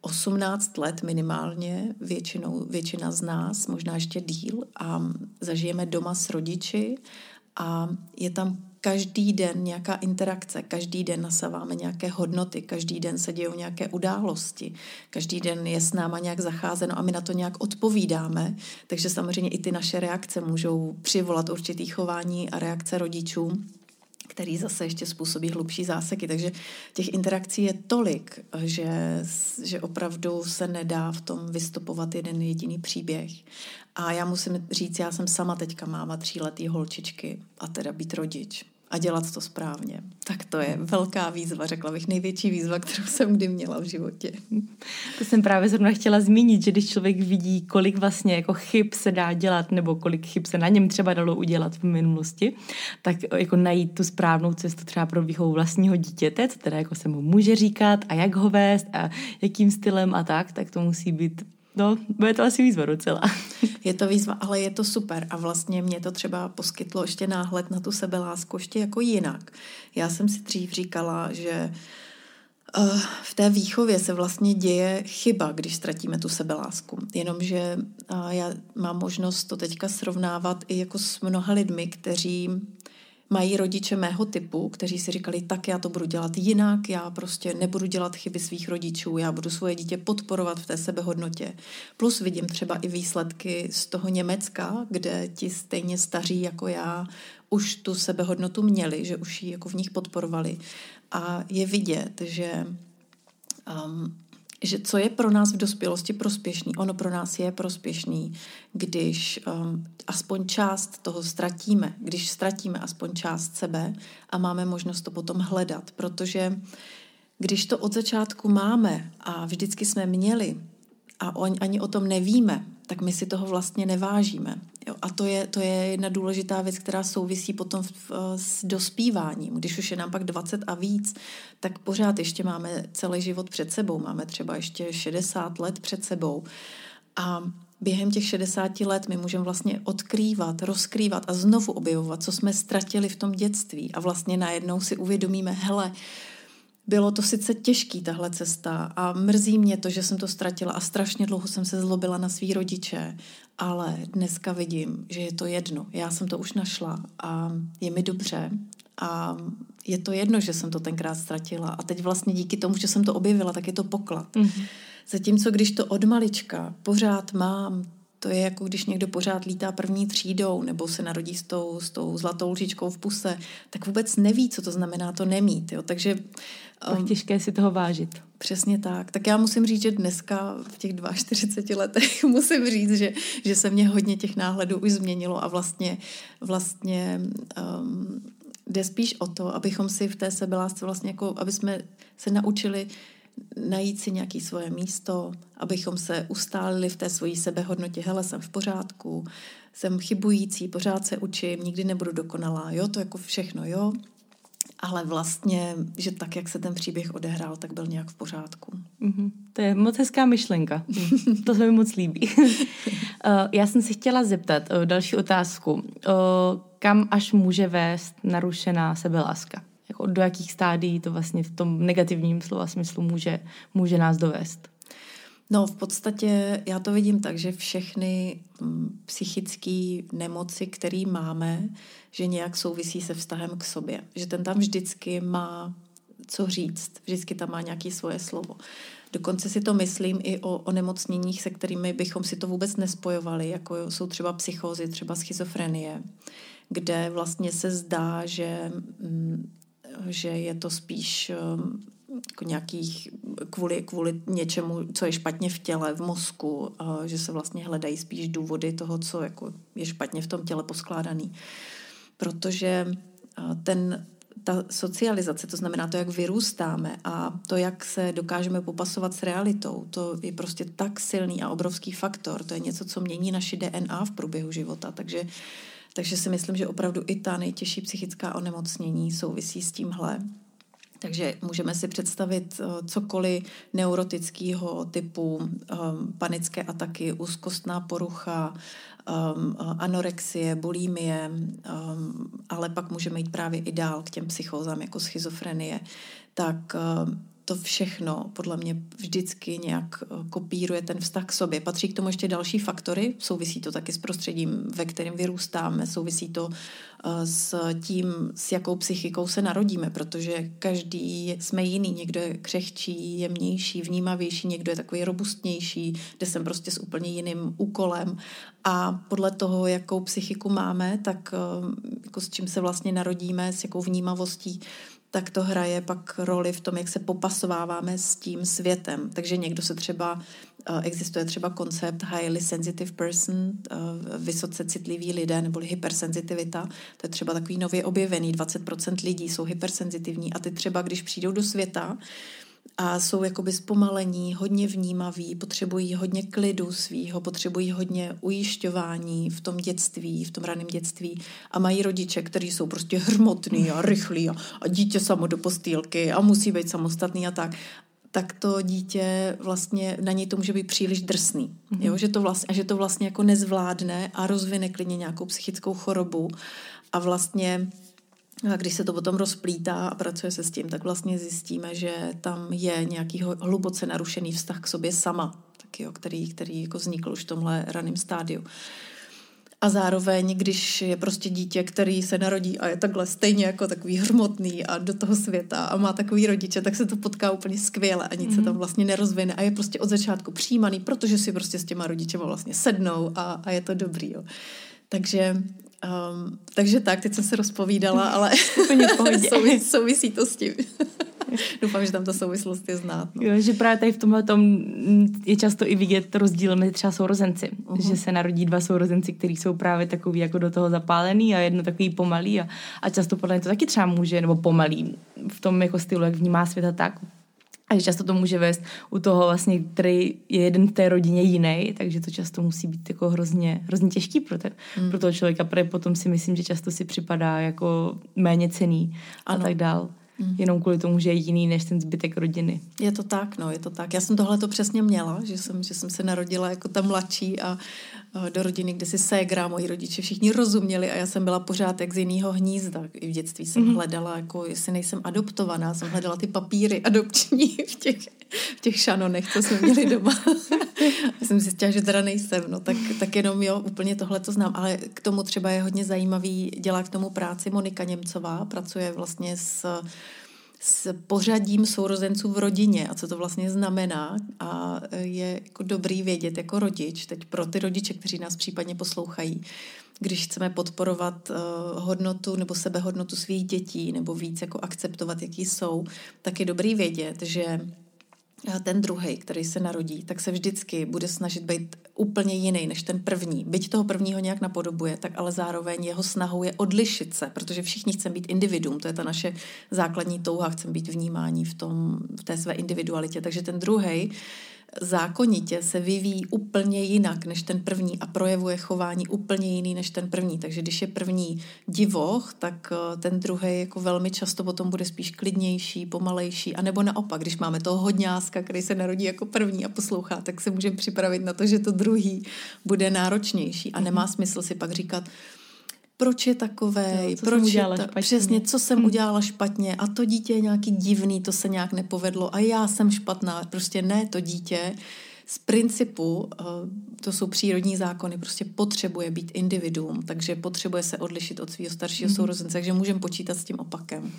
18 let minimálně, většinou, většina z nás, možná ještě díl, a zažijeme doma s rodiči a je tam každý den nějaká interakce, každý den nasáváme nějaké hodnoty, každý den se dějou nějaké události, každý den je s náma nějak zacházeno a my na to nějak odpovídáme, takže samozřejmě i ty naše reakce můžou přivolat určitý chování a reakce rodičů který zase ještě způsobí hlubší záseky. Takže těch interakcí je tolik, že, že opravdu se nedá v tom vystupovat jeden jediný příběh. A já musím říct, já jsem sama teďka máma tříletý holčičky a teda být rodič a dělat to správně. Tak to je velká výzva, řekla bych, největší výzva, kterou jsem kdy měla v životě. To jsem právě zrovna chtěla zmínit, že když člověk vidí, kolik vlastně jako chyb se dá dělat, nebo kolik chyb se na něm třeba dalo udělat v minulosti, tak jako najít tu správnou cestu třeba pro výchovu vlastního dítěte, co teda jako se mu může říkat a jak ho vést a jakým stylem a tak, tak to musí být No, bude to asi výzva docela. Je to výzva, ale je to super a vlastně mě to třeba poskytlo ještě náhled na tu sebelásku ještě jako jinak. Já jsem si dřív říkala, že uh, v té výchově se vlastně děje chyba, když ztratíme tu sebelásku. Jenomže uh, já mám možnost to teďka srovnávat i jako s mnoha lidmi, kteří mají rodiče mého typu, kteří si říkali, tak já to budu dělat jinak, já prostě nebudu dělat chyby svých rodičů, já budu svoje dítě podporovat v té sebehodnotě. Plus vidím třeba i výsledky z toho Německa, kde ti stejně staří jako já už tu sebehodnotu měli, že už ji jako v nich podporovali. A je vidět, že um, že co je pro nás v dospělosti prospěšný. Ono pro nás je prospěšný, když um, aspoň část toho ztratíme, když ztratíme aspoň část sebe a máme možnost to potom hledat, protože když to od začátku máme a vždycky jsme měli a on, ani o tom nevíme, tak my si toho vlastně nevážíme. Jo, a to je, to je jedna důležitá věc, která souvisí potom v, v, s dospíváním. Když už je nám pak 20 a víc, tak pořád ještě máme celý život před sebou. Máme třeba ještě 60 let před sebou. A během těch 60 let my můžeme vlastně odkrývat, rozkrývat a znovu objevovat, co jsme ztratili v tom dětství. A vlastně najednou si uvědomíme, hele, bylo to sice těžký tahle cesta a mrzí mě to, že jsem to ztratila a strašně dlouho jsem se zlobila na svý rodiče, ale dneska vidím, že je to jedno. Já jsem to už našla a je mi dobře a je to jedno, že jsem to tenkrát ztratila a teď vlastně díky tomu, že jsem to objevila, tak je to poklad. Mm-hmm. Zatímco když to od malička pořád mám to je jako když někdo pořád lítá první třídou nebo se narodí s tou, s tou zlatou lžičkou v puse, tak vůbec neví, co to znamená to nemít. Jo? Takže je těžké si toho vážit. Přesně tak. Tak já musím říct, že dneska v těch 42 letech musím říct, že, že se mě hodně těch náhledů už změnilo a vlastně, vlastně um, jde spíš o to, abychom si v té sebelásce vlastně jako, aby jsme se naučili najít si nějaké svoje místo, abychom se ustálili v té svojí sebehodnotě. Hele, jsem v pořádku, jsem chybující, pořád se učím, nikdy nebudu dokonalá, jo, to jako všechno, jo. Ale vlastně, že tak, jak se ten příběh odehrál, tak byl nějak v pořádku. Mm-hmm. To je moc hezká myšlenka. to se mi moc líbí. Eh, já jsem si chtěla zeptat uh, další otázku. Uh, kam až může vést narušená sebeláska? jako do jakých stádí to vlastně v tom negativním slova smyslu může, může nás dovést? No, v podstatě já to vidím tak, že všechny mm, psychické nemoci, které máme, že nějak souvisí se vztahem k sobě. Že ten tam vždycky má co říct, vždycky tam má nějaké svoje slovo. Dokonce si to myslím i o onemocněních, se kterými bychom si to vůbec nespojovali, jako jsou třeba psychózy, třeba schizofrenie, kde vlastně se zdá, že mm, že je to spíš um, jako nějakých, kvůli, kvůli něčemu, co je špatně v těle, v mozku, že se vlastně hledají spíš důvody toho, co jako je špatně v tom těle poskládaný. Protože ten, ta socializace, to znamená to, jak vyrůstáme a to, jak se dokážeme popasovat s realitou, to je prostě tak silný a obrovský faktor. To je něco, co mění naši DNA v průběhu života. Takže takže si myslím, že opravdu i ta nejtěžší psychická onemocnění souvisí s tímhle. Takže můžeme si představit eh, cokoliv neurotického typu um, panické ataky, úzkostná porucha, um, anorexie, bulimie, ale pak můžeme jít právě i dál k těm psychózám jako schizofrenie. Tak to všechno podle mě vždycky nějak eh, kopíruje ten vztah k sobě. Patří k tomu ještě další faktory, souvisí to taky s prostředím, ve kterém vyrůstáme, souvisí to eh, s tím, s jakou psychikou se narodíme, protože každý jsme jiný, někdo je křehčí, jemnější, vnímavější, někdo je takový robustnější, kde jsem prostě s úplně jiným úkolem a podle toho, jakou psychiku máme, tak eh, jako s čím se vlastně narodíme, s jakou vnímavostí, tak to hraje pak roli v tom, jak se popasováváme s tím světem. Takže někdo se třeba, eh, existuje třeba koncept highly sensitive person, eh, vysoce citlivý lidé, neboli hypersenzitivita. To je třeba takový nově objevený, 20% lidí jsou hypersenzitivní a ty třeba, když přijdou do světa, a jsou jakoby zpomalení, hodně vnímaví, potřebují hodně klidu svýho, potřebují hodně ujišťování v tom dětství, v tom raném dětství a mají rodiče, kteří jsou prostě hrmotný a rychlí a, a dítě samo do postýlky a musí být samostatný a tak tak to dítě vlastně, na něj to může být příliš drsný. Mm-hmm. Jo? Že, to vlastně, a že to vlastně jako nezvládne a rozvine klidně nějakou psychickou chorobu a vlastně a když se to potom rozplítá a pracuje se s tím, tak vlastně zjistíme, že tam je nějaký hluboce narušený vztah k sobě sama, taky, jo, který, který jako vznikl už v tomhle raném stádiu. A zároveň, když je prostě dítě, který se narodí a je takhle stejně jako takový hrmotný a do toho světa a má takový rodiče, tak se to potká úplně skvěle a nic mm-hmm. se tam mhm. vlastně nerozvine a je prostě od začátku přijímaný, protože si prostě s těma rodičema vlastně sednou a, a je to dobrý. Jo. Takže Um, takže tak, teď jsem se rozpovídala, ale souvisí, souvisí to s tím. Doufám, že tam ta souvislost je znát. No. Jo, že právě tady v tomhle tom je často i vidět rozdíl mezi třeba sourozenci. Uh-huh. Že se narodí dva sourozenci, kteří jsou právě takový jako do toho zapálený a jedno takový pomalý a, a často podle mě to taky třeba může, nebo pomalý v tom jako stylu, jak vnímá světa tak, a že často to může vést u toho vlastně, který je jeden v té rodině jiný, takže to často musí být jako hrozně, hrozně těžký pro, te, mm. pro toho člověka, protože potom si myslím, že často si připadá jako méně cený ano. a tak dál. Mm. Jenom kvůli tomu, že je jiný než ten zbytek rodiny. Je to tak, no, je to tak. Já jsem tohle to přesně měla, že jsem, že jsem se narodila jako ta mladší a do rodiny, kde si ségra, moji rodiče všichni rozuměli a já jsem byla pořád jak z jiného hnízda. I v dětství jsem mm-hmm. hledala, jako jestli nejsem adoptovaná, jsem hledala ty papíry adopční v těch, v těch šanonech, co jsme měli doma. já jsem zjistila, že teda nejsem, no tak, tak jenom jo, úplně tohle to znám, ale k tomu třeba je hodně zajímavý, dělá k tomu práci Monika Němcová, pracuje vlastně s s pořadím sourozenců v rodině. A co to vlastně znamená? A je jako dobrý vědět jako rodič, teď pro ty rodiče, kteří nás případně poslouchají, když chceme podporovat uh, hodnotu nebo sebehodnotu svých dětí nebo víc jako akceptovat, jaký jsou, tak je dobrý vědět, že ten druhý, který se narodí, tak se vždycky bude snažit být úplně jiný než ten první. Byť toho prvního nějak napodobuje, tak ale zároveň jeho snahou je odlišit se, protože všichni chceme být individuum, to je ta naše základní touha, chceme být vnímání v, tom, v té své individualitě. Takže ten druhý zákonitě se vyvíjí úplně jinak než ten první a projevuje chování úplně jiný než ten první. Takže když je první divoch, tak eh, ten druhý jako velmi často potom bude spíš klidnější, pomalejší, a nebo naopak, když máme toho hodňáska, který se narodí jako první a poslouchá, tak se můžeme připravit na to, že to druhý bude náročnější a nemá mhm. smysl si pak říkat, proč je takové, no, proč je ta, přesně, co jsem hmm. udělala špatně? A to dítě je nějaký divný, to se nějak nepovedlo. A já jsem špatná, prostě ne, to dítě z principu, eh, to jsou přírodní zákony, prostě potřebuje být individuum, takže potřebuje se odlišit od svého staršího mm-hmm. sourozence, takže můžeme počítat s tím opakem.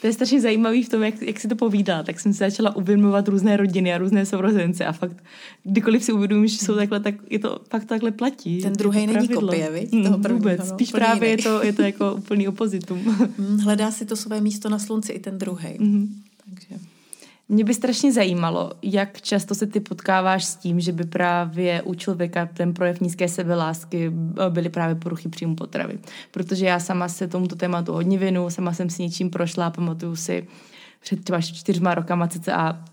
To je strašně zajímavý v tom, jak, jak si to povídá, tak jsem se začala uvědomovat různé rodiny a různé sourozence a fakt, kdykoliv si uvědomím, že jsou takhle, tak je to fakt takhle platí. Ten druhý není kopie, viď? Mm, toho prvního, vůbec, no, spíš právě je to, je to jako úplný opozitum. Mm, hledá si to své místo na slunci i ten druhý. Mm-hmm. Mě by strašně zajímalo, jak často se ty potkáváš s tím, že by právě u člověka ten projev nízké sebelásky eh, byly právě poruchy příjmu potravy. Protože já sama se tomuto tématu hodně věnu, sama jsem si něčím prošla, pamatuju si před třeba čtyřma rokama cca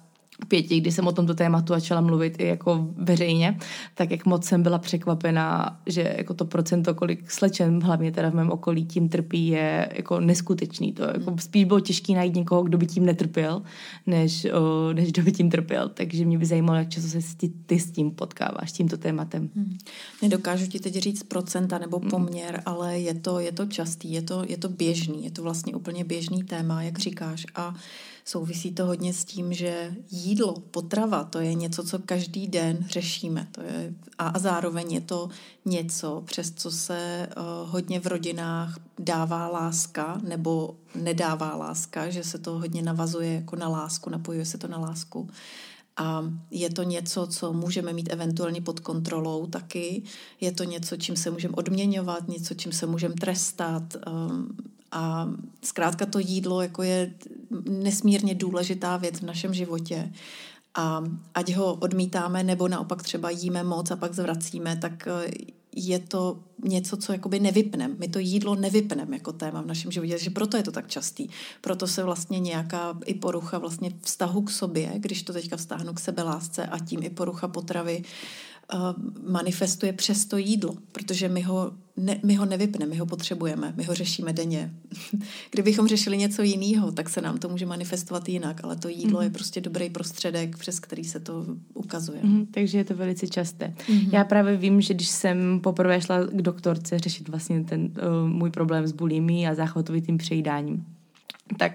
pěti, kdy jsem o tomto tématu začala mluvit i jako veřejně, tak jak moc jsem byla překvapená, že jako to procento, kolik slečen, hlavně teda v mém okolí, tím trpí, je jako neskutečný. To jako spíš bylo těžké najít někoho, kdo by tím netrpěl, než, o, než kdo by tím trpěl. Takže mě by zajímalo, jak často se ty, ty s tím potkáváš, s tímto tématem. Hmm. Nedokážu ti teď říct procenta nebo hmm. poměr, hmm. ale je to, je to častý, je to, je to běžný, je to vlastně úplně běžný téma, jak říkáš. A Souvisí to hodně s tím, že jídlo, potrava, to je něco, co každý den řešíme. To je, a, a zároveň je to něco, přes co se uh, hodně v rodinách dává láska nebo nedává láska, že se to hodně navazuje jako na lásku, napojuje se to na lásku. A je to něco, co můžeme mít eventuálně pod kontrolou taky. Je to něco, čím se můžeme odměňovat, něco, čím se můžeme trestat. Um, a zkrátka to jídlo jako je nesmírně důležitá věc v našem životě. A ať ho odmítáme, nebo naopak třeba jíme moc a pak zvracíme, tak eh, je to něco, co jakoby nevypneme. My to jídlo nevypneme jako téma v našem životě, takže proto je to tak častý. Proto se vlastně nějaká i porucha vlastně vztahu k sobě, když to teďka vztáhnu k sebelásce a tím i porucha potravy, manifestuje přes to jídlo, protože my ho, ne, my ho nevypneme, my ho potřebujeme, my ho řešíme denně. Kdybychom řešili něco jiného, tak se nám to může manifestovat jinak, ale to jídlo mm-hmm. je prostě dobrý prostředek, přes který se to ukazuje. Mm-hmm, takže je to velice časté. Mm-hmm. Já právě vím, že když jsem poprvé šla k doktorce řešit vlastně ten uh, můj problém s bulimií a záchvatovitým přejídáním, tak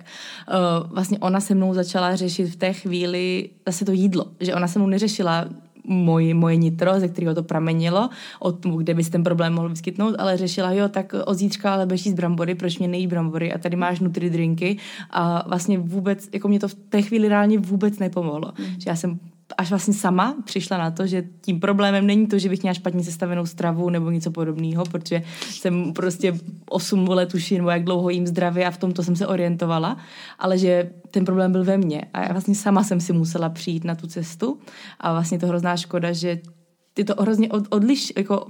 uh, vlastně ona se mnou začala řešit v té chvíli zase to jídlo, že ona se mnou neřešila moje, moje nitro, ze kterého to pramenilo, od tomu, kde bys ten problém mohl vyskytnout, ale řešila, jo, tak od zítřka ale budeš jíst brambory, proč mě nejí brambory a tady máš nutri drinky a vlastně vůbec, jako mě to v té chvíli reálně vůbec nepomohlo. Mm. Že já jsem až vlastně sama přišla na to, že tím problémem není to, že bych měla špatně sestavenou stravu nebo něco podobného, protože jsem prostě 8 let už nebo jak dlouho jím zdravě a v tomto jsem se orientovala, ale že ten problém byl ve mně. A já vlastně sama jsem si musela přijít na tu cestu a vlastně to hrozná škoda, že ty to hrozně od, odliš, jako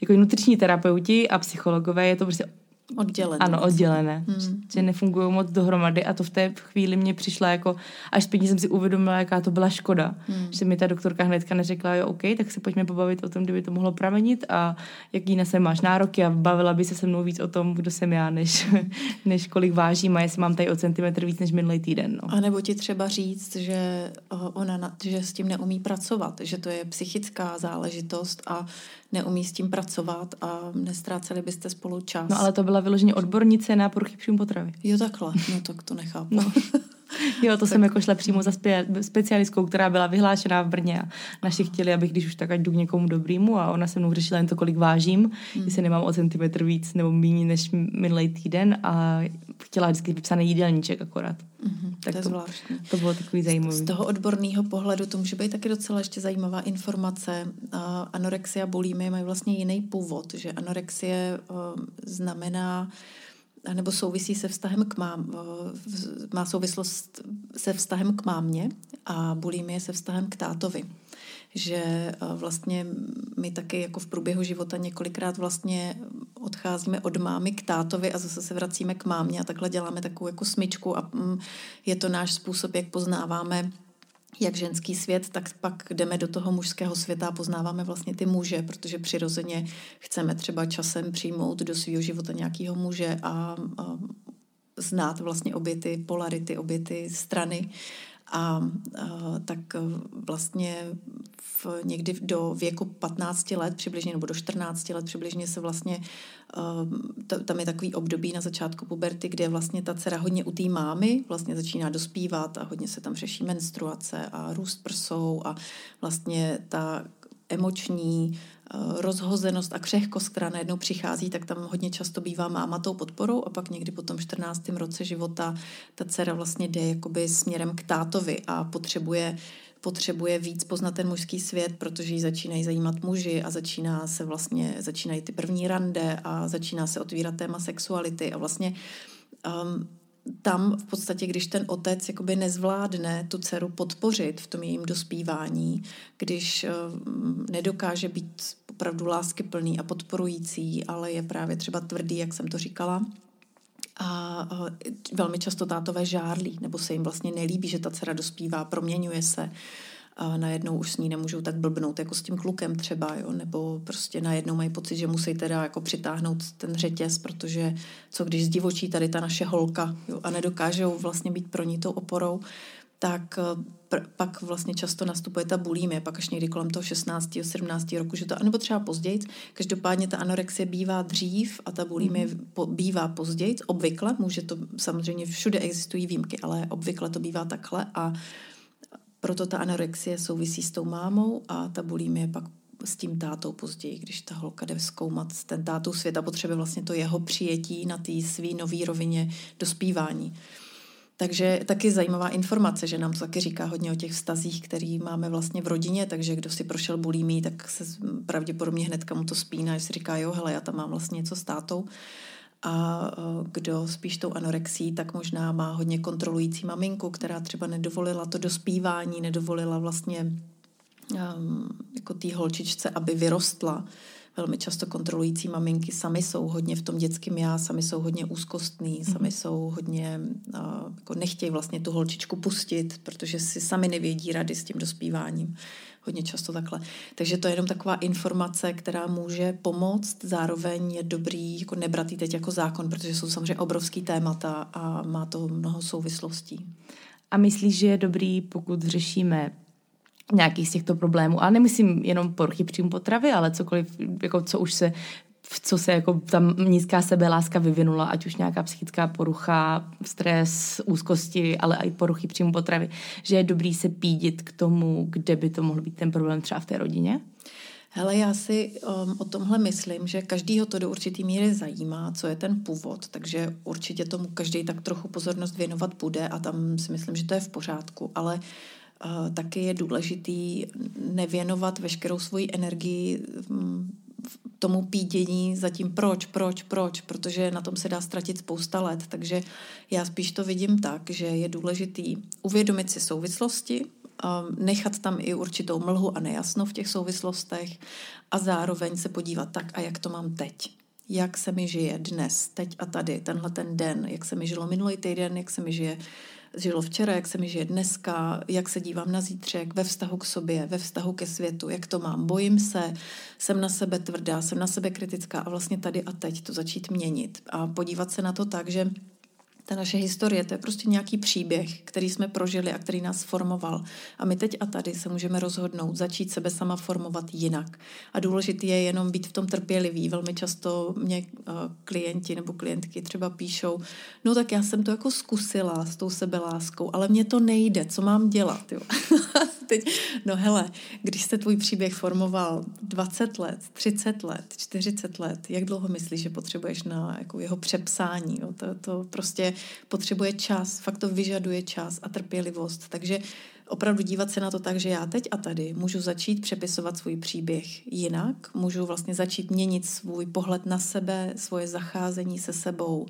jako nutriční terapeuti a psychologové je to prostě Oddělené. Ano, oddělené. Hmm. Že nefungují moc dohromady a to v té chvíli mě přišla jako, až zpětně jsem si uvědomila, jaká to byla škoda. Hmm. Že mi ta doktorka hnedka neřekla, jo, OK, tak se pojďme pobavit o tom, kdyby to mohlo pramenit a jaký na se máš nároky a bavila by se se mnou víc o tom, kdo jsem já, než, než kolik vážím a jestli mám tady o centimetr víc než minulý týden. No. A nebo ti třeba říct, že ona, že s tím neumí pracovat, že to je psychická záležitost a neumí s tím pracovat a nestráceli byste spolu čas. No ale to byla vyloženě odbornice na poruchy příjmu potravy. Jo takhle, no tak to nechápu. No. Jo, to tak. jsem jako šla přímo za spe, specialistkou, která byla vyhlášená v Brně a naši chtěli, abych když už tak ať jdu k někomu dobrýmu a ona se mnou řešila jen to, kolik vážím, hmm. jestli nemám o centimetr víc nebo méně než minulý týden a chtěla vždycky vypsaný jídelníček akorát. Mm-hmm, tak to, je to, zvláštní. to bylo takový zajímavý. Z toho odborného pohledu to může být taky docela ještě zajímavá informace. Anorexia bulímy mají vlastně jiný původ, že anorexie uh, znamená nebo souvisí se vztahem k mám, má souvislost se vztahem k mámě a bulimie se vztahem k tátovi že eh, vlastně my taky jako v průběhu života několikrát vlastně odcházíme od mámy k tátovi a zase se vracíme k mámě a takhle děláme takovou jako smyčku a mm, je to náš způsob, jak poznáváme jak ženský svět, tak pak jdeme do toho mužského světa a poznáváme vlastně ty muže, protože přirozeně chceme třeba časem přijmout do svého života nějakého muže a, a znát vlastně obě ty polarity, obě ty strany. A, a tak vlastně v, někdy do věku 15 let přibližně, nebo do 14 let přibližně se vlastně, uh, tam je takový období na začátku puberty, kde vlastně ta dcera hodně u té mámy vlastně začíná dospívat a hodně se tam řeší menstruace a růst prsou a vlastně ta emoční rozhozenost a křehkost, která najednou přichází, tak tam hodně často bývá máma tou podporou a pak někdy po tom 14. roce života ta dcera vlastně jde jakoby směrem k tátovi a potřebuje potřebuje víc poznat ten mužský svět, protože ji začínají zajímat muži a začíná se vlastně, začínají ty první rande a začíná se otvírat téma sexuality a vlastně um, tam v podstatě, když ten otec jakoby nezvládne tu dceru podpořit v tom jejím dospívání, když um, nedokáže být opravdu láskyplný a podporující, ale je právě třeba tvrdý, jak jsem to říkala, a velmi často tátové žárlí, nebo se jim vlastně nelíbí, že ta dcera dospívá, proměňuje se. A najednou už s ní nemůžou tak blbnout jako s tím klukem třeba, jo? nebo prostě najednou mají pocit, že musí teda jako přitáhnout ten řetěz, protože co když zdivočí tady ta naše holka jo? a nedokážou vlastně být pro ní tou oporou, tak eh, pr- pak vlastně často nastupuje ta bulímie, pak až někdy kolem toho 16. 17. roku, že to, nebo třeba později. Každopádně ta anorexie bývá dřív a ta bulímie mm. po, bývá později, obvykle, může to, samozřejmě všude existují výjimky, ale obvykle to bývá takhle a proto ta anorexie souvisí s tou mámou a ta bulímie pak s tím tátou později, když ta holka jde zkoumat ten tátou svět a potřebuje vlastně to jeho přijetí na té svý nový rovině dospívání. Takže taky zajímavá informace, že nám to taky říká hodně o těch vztazích, který máme vlastně v rodině, takže kdo si prošel bulímí, tak se pravděpodobně hnedka mu to spíná, že si říká, jo, hele, já tam mám vlastně něco s tátou. A kdo spíš tou anorexí, tak možná má hodně kontrolující maminku, která třeba nedovolila to dospívání, nedovolila vlastně um, jako té holčičce, aby vyrostla velmi často kontrolující maminky sami jsou hodně v tom dětském já, sami jsou hodně úzkostný, mm-hmm. sami jsou hodně, uh, jako nechtějí vlastně tu holčičku pustit, protože si sami nevědí rady s tím dospíváním. Hodně často takhle. Takže to je jenom taková informace, která může pomoct. Zároveň je dobrý jako nebrat teď jako zákon, protože jsou samozřejmě obrovský témata a má to mnoho souvislostí. A myslíš, že je dobrý, pokud řešíme nějaký z těchto problémů. A nemyslím jenom poruchy příjmu potravy, ale cokoliv, jako co už se co se jako tam nízká sebeláska vyvinula, ať už nějaká psychická porucha, stres, úzkosti, ale i poruchy příjmu potravy, že je dobrý se pídit k tomu, kde by to mohl být ten problém třeba v té rodině? Hele, já si um, o tomhle myslím, že každýho to do určitý míry zajímá, co je ten původ, takže určitě tomu každý tak trochu pozornost věnovat bude a tam si myslím, že to je v pořádku, ale taky je důležitý nevěnovat veškerou svoji energii mm, tomu pídění za tím proč, proč, proč, protože na tom se dá ztratit spousta let. Takže já spíš to vidím tak, že je důležitý uvědomit si souvislosti, nechat tam i určitou mlhu a nejasno v těch souvislostech a zároveň se podívat tak, a jak to mám teď jak se mi žije dnes, teď a tady, tenhle ten den, jak se mi žilo minulý týden, jak se mi žije žilo včera, jak se mi žije dneska, jak se dívám na zítřek, ve vztahu k sobě, ve vztahu ke světu, jak to mám. Bojím se, jsem na sebe tvrdá, jsem na sebe kritická a vlastně tady a teď to začít měnit a podívat se na to tak, že ta naše historie, to je prostě nějaký příběh, který jsme prožili a který nás formoval. A my teď a tady se můžeme rozhodnout, začít sebe sama formovat jinak. A důležité je jenom být v tom trpělivý. Velmi často mě uh, klienti nebo klientky třeba píšou, no tak já jsem to jako zkusila s tou sebeláskou, ale mně to nejde, co mám dělat. Jo? Teď, no hele, když jste tvůj příběh formoval 20 let, 30 let, 40 let, jak dlouho myslíš, že potřebuješ na jako jeho přepsání? Jo? To, to prostě potřebuje čas, fakt to vyžaduje čas a trpělivost. Takže opravdu dívat se na to tak, že já teď a tady můžu začít přepisovat svůj příběh jinak, můžu vlastně začít měnit svůj pohled na sebe, svoje zacházení se sebou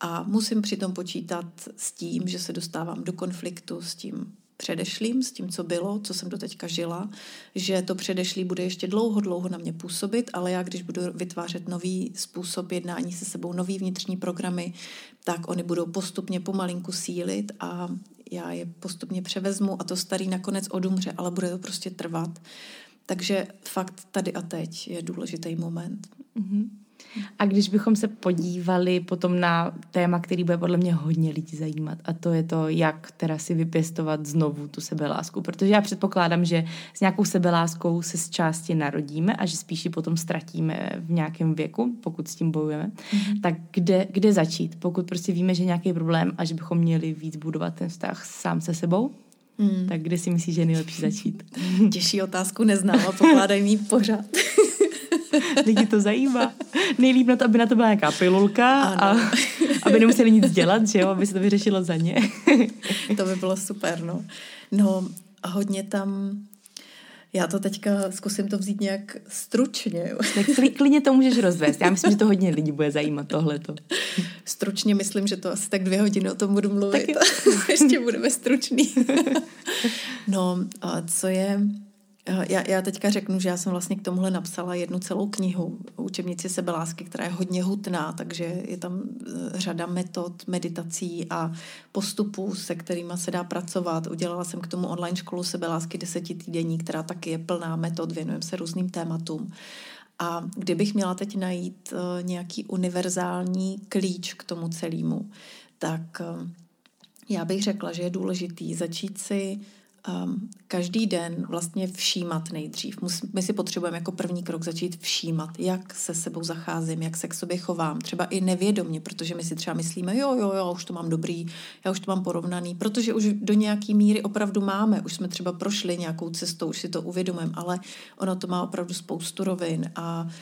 a musím přitom počítat s tím, že se dostávám do konfliktu s tím předešlým, s tím, co bylo, co jsem do teďka žila, že to předešlý bude ještě dlouho, dlouho na mě působit, ale já, když budu vytvářet nový způsob jednání se sebou, nový vnitřní programy, tak oni budou postupně pomalinku sílit a já je postupně převezmu a to starý nakonec odumře, ale bude to prostě trvat. Takže fakt tady a teď je důležitý moment. Mm-hmm. A když bychom se podívali potom na téma, který bude podle mě hodně lidí zajímat, a to je to, jak teda si vypěstovat znovu tu sebelásku. Protože já předpokládám, že s nějakou sebeláskou se z části narodíme a že spíš ji potom ztratíme v nějakém věku, pokud s tím bojujeme. Mm-hmm. Tak kde, kde začít? Pokud prostě víme, že je nějaký problém a že bychom měli víc budovat ten vztah sám se sebou, Hmm. Tak kde si myslíš, že je nejlepší začít? Těžší otázku neznám a pokládají mi pořád. Lidi to zajímá. Nejlíp na to, aby na to byla nějaká pilulka a aby nemuseli nic dělat, že jo, aby se to vyřešilo za ně. to by bylo super, no. No, hodně tam já to teďka zkusím to vzít nějak stručně. Tak klidně to můžeš rozvést. Já myslím, že to hodně lidí bude zajímat tohleto. Stručně myslím, že to asi tak dvě hodiny o tom budu mluvit. Tak ještě budeme stručný. no, a co je já, já teďka řeknu, že já jsem vlastně k tomuhle napsala jednu celou knihu, učebnici sebelásky, která je hodně hutná, takže je tam eh, řada metod, meditací a postupů, se kterými se dá pracovat. Udělala jsem k tomu online školu sebelásky desetitýdenní, která taky je plná metod, věnujeme se různým tématům. A kdybych měla teď najít uh, nějaký univerzální klíč k tomu celému, tak uh, já bych řekla, že je důležitý začít si um, každý den vlastně všímat nejdřív. My si potřebujeme jako první krok začít všímat, jak se sebou zacházím, jak se k sobě chovám, třeba i nevědomně, protože my si třeba myslíme, jo, jo, jo, už to mám dobrý, já už to mám porovnaný, protože už do nějaké míry opravdu máme, už jsme třeba prošli nějakou cestou, už si to uvědomujeme, ale ono to má opravdu spoustu rovin a uh,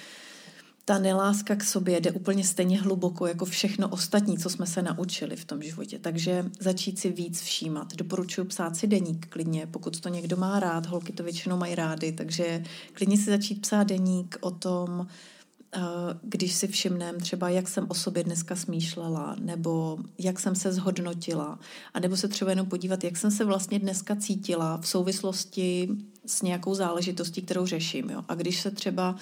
ta neláska k sobě jde úplně stejně hluboko jako všechno ostatní, co jsme se naučili v tom životě. Takže začít si víc všímat. Doporučuji psát si deník klidně, pokud to někdo má rád, holky to většinou mají rády, takže klidně si začít psát deník o tom, eh, když si všimnem třeba, jak jsem o sobě dneska smýšlela, nebo jak jsem se zhodnotila, a nebo se třeba jenom podívat, jak jsem se vlastně dneska cítila v souvislosti s nějakou záležitostí, kterou řeším. Jo? A když se třeba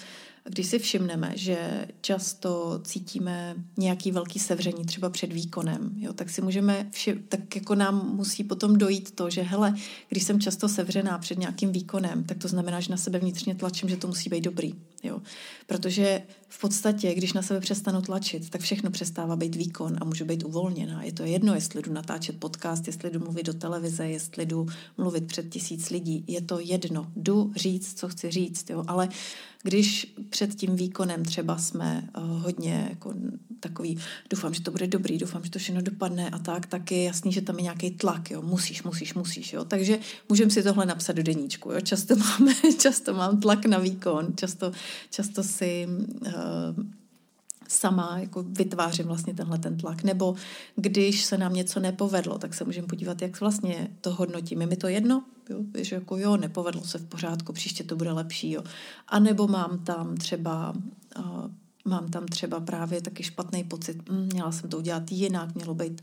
když si všimneme, že často cítíme nějaký velký sevření třeba před výkonem, jo, tak si můžeme, vši- tak jako nám musí potom dojít to, že hele, když jsem často sevřená před nějakým výkonem, tak to znamená, že na sebe vnitřně tlačím, že to musí být dobrý. Jo. Protože v podstatě, když na sebe přestanu tlačit, tak všechno přestává být výkon a můžu být uvolněná. Je to jedno, jestli jdu natáčet podcast, jestli jdu mluvit do televize, jestli jdu mluvit před tisíc lidí. Je to jedno. Jdu říct, co chci říct. Jo. Ale když před tím výkonem třeba jsme uh, hodně jako takový, doufám, že to bude dobrý, doufám, že to všechno dopadne a tak, tak je jasný, že tam je nějaký tlak, jo, musíš, musíš, musíš, jo. Takže můžeme si tohle napsat do deníčku, jo. Často máme, často mám tlak na výkon, často, často si uh, sama jako vytvářím vlastně tenhle ten tlak. Nebo když se nám něco nepovedlo, tak se můžeme podívat, jak vlastně to hodnotím. Je mi to jedno? Jo? Že jako jo, nepovedlo se v pořádku, příště to bude lepší. Jo? A nebo mám tam třeba uh, mám tam třeba právě taky špatný pocit, hm, měla jsem to udělat jinak, mělo být.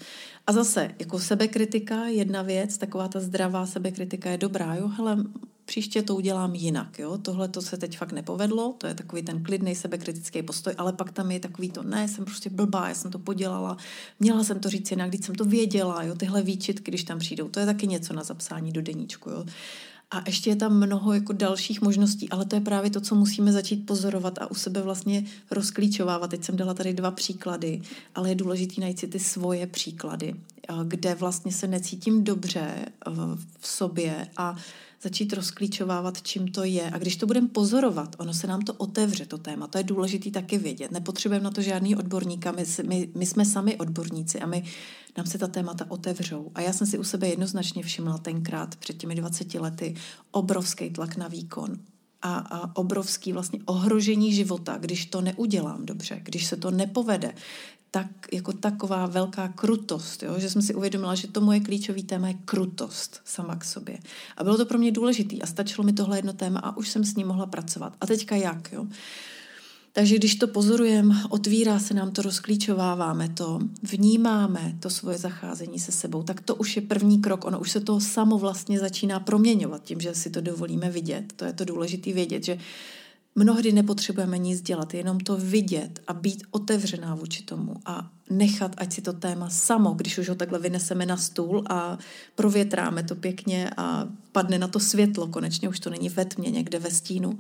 A zase, jako sebekritika, jedna věc, taková ta zdravá sebekritika je dobrá, jo, hele, příště to udělám jinak, jo, tohle to se teď fakt nepovedlo, to je takový ten klidný sebekritický postoj, ale pak tam je takový to, ne, jsem prostě blbá, já jsem to podělala, měla jsem to říct jinak, když jsem to věděla, jo, tyhle výčitky, když tam přijdou, to je taky něco na zapsání do deníčku, jo. A ještě je tam mnoho jako dalších možností, ale to je právě to, co musíme začít pozorovat a u sebe vlastně rozklíčovávat. Teď jsem dala tady dva příklady, ale je důležité najít si ty svoje příklady, kde vlastně se necítím dobře v sobě a začít rozklíčovávat, čím to je. A když to budeme pozorovat, ono se nám to otevře, to téma. To je důležité taky vědět. Nepotřebujeme na to žádný odborníka, my, my, my jsme sami odborníci a my, nám se ta témata otevřou. A já jsem si u sebe jednoznačně všimla tenkrát před těmi 20 lety obrovský tlak na výkon, a, a obrovský vlastně ohrožení života, když to neudělám dobře, když se to nepovede, tak jako taková velká krutost, jo? že jsem si uvědomila, že to moje klíčové téma je krutost sama k sobě. A bylo to pro mě důležité a stačilo mi tohle jedno téma a už jsem s ním mohla pracovat. A teďka jak? Jo? Takže když to pozorujeme, otvírá se nám to, rozklíčováváme to, vnímáme to svoje zacházení se sebou, tak to už je první krok. Ono už se to samo vlastně začíná proměňovat tím, že si to dovolíme vidět. To je to důležité vědět, že mnohdy nepotřebujeme nic dělat, jenom to vidět a být otevřená vůči tomu a nechat, ať si to téma samo, když už ho takhle vyneseme na stůl a provětráme to pěkně a padne na to světlo, konečně už to není ve tmě někde ve stínu,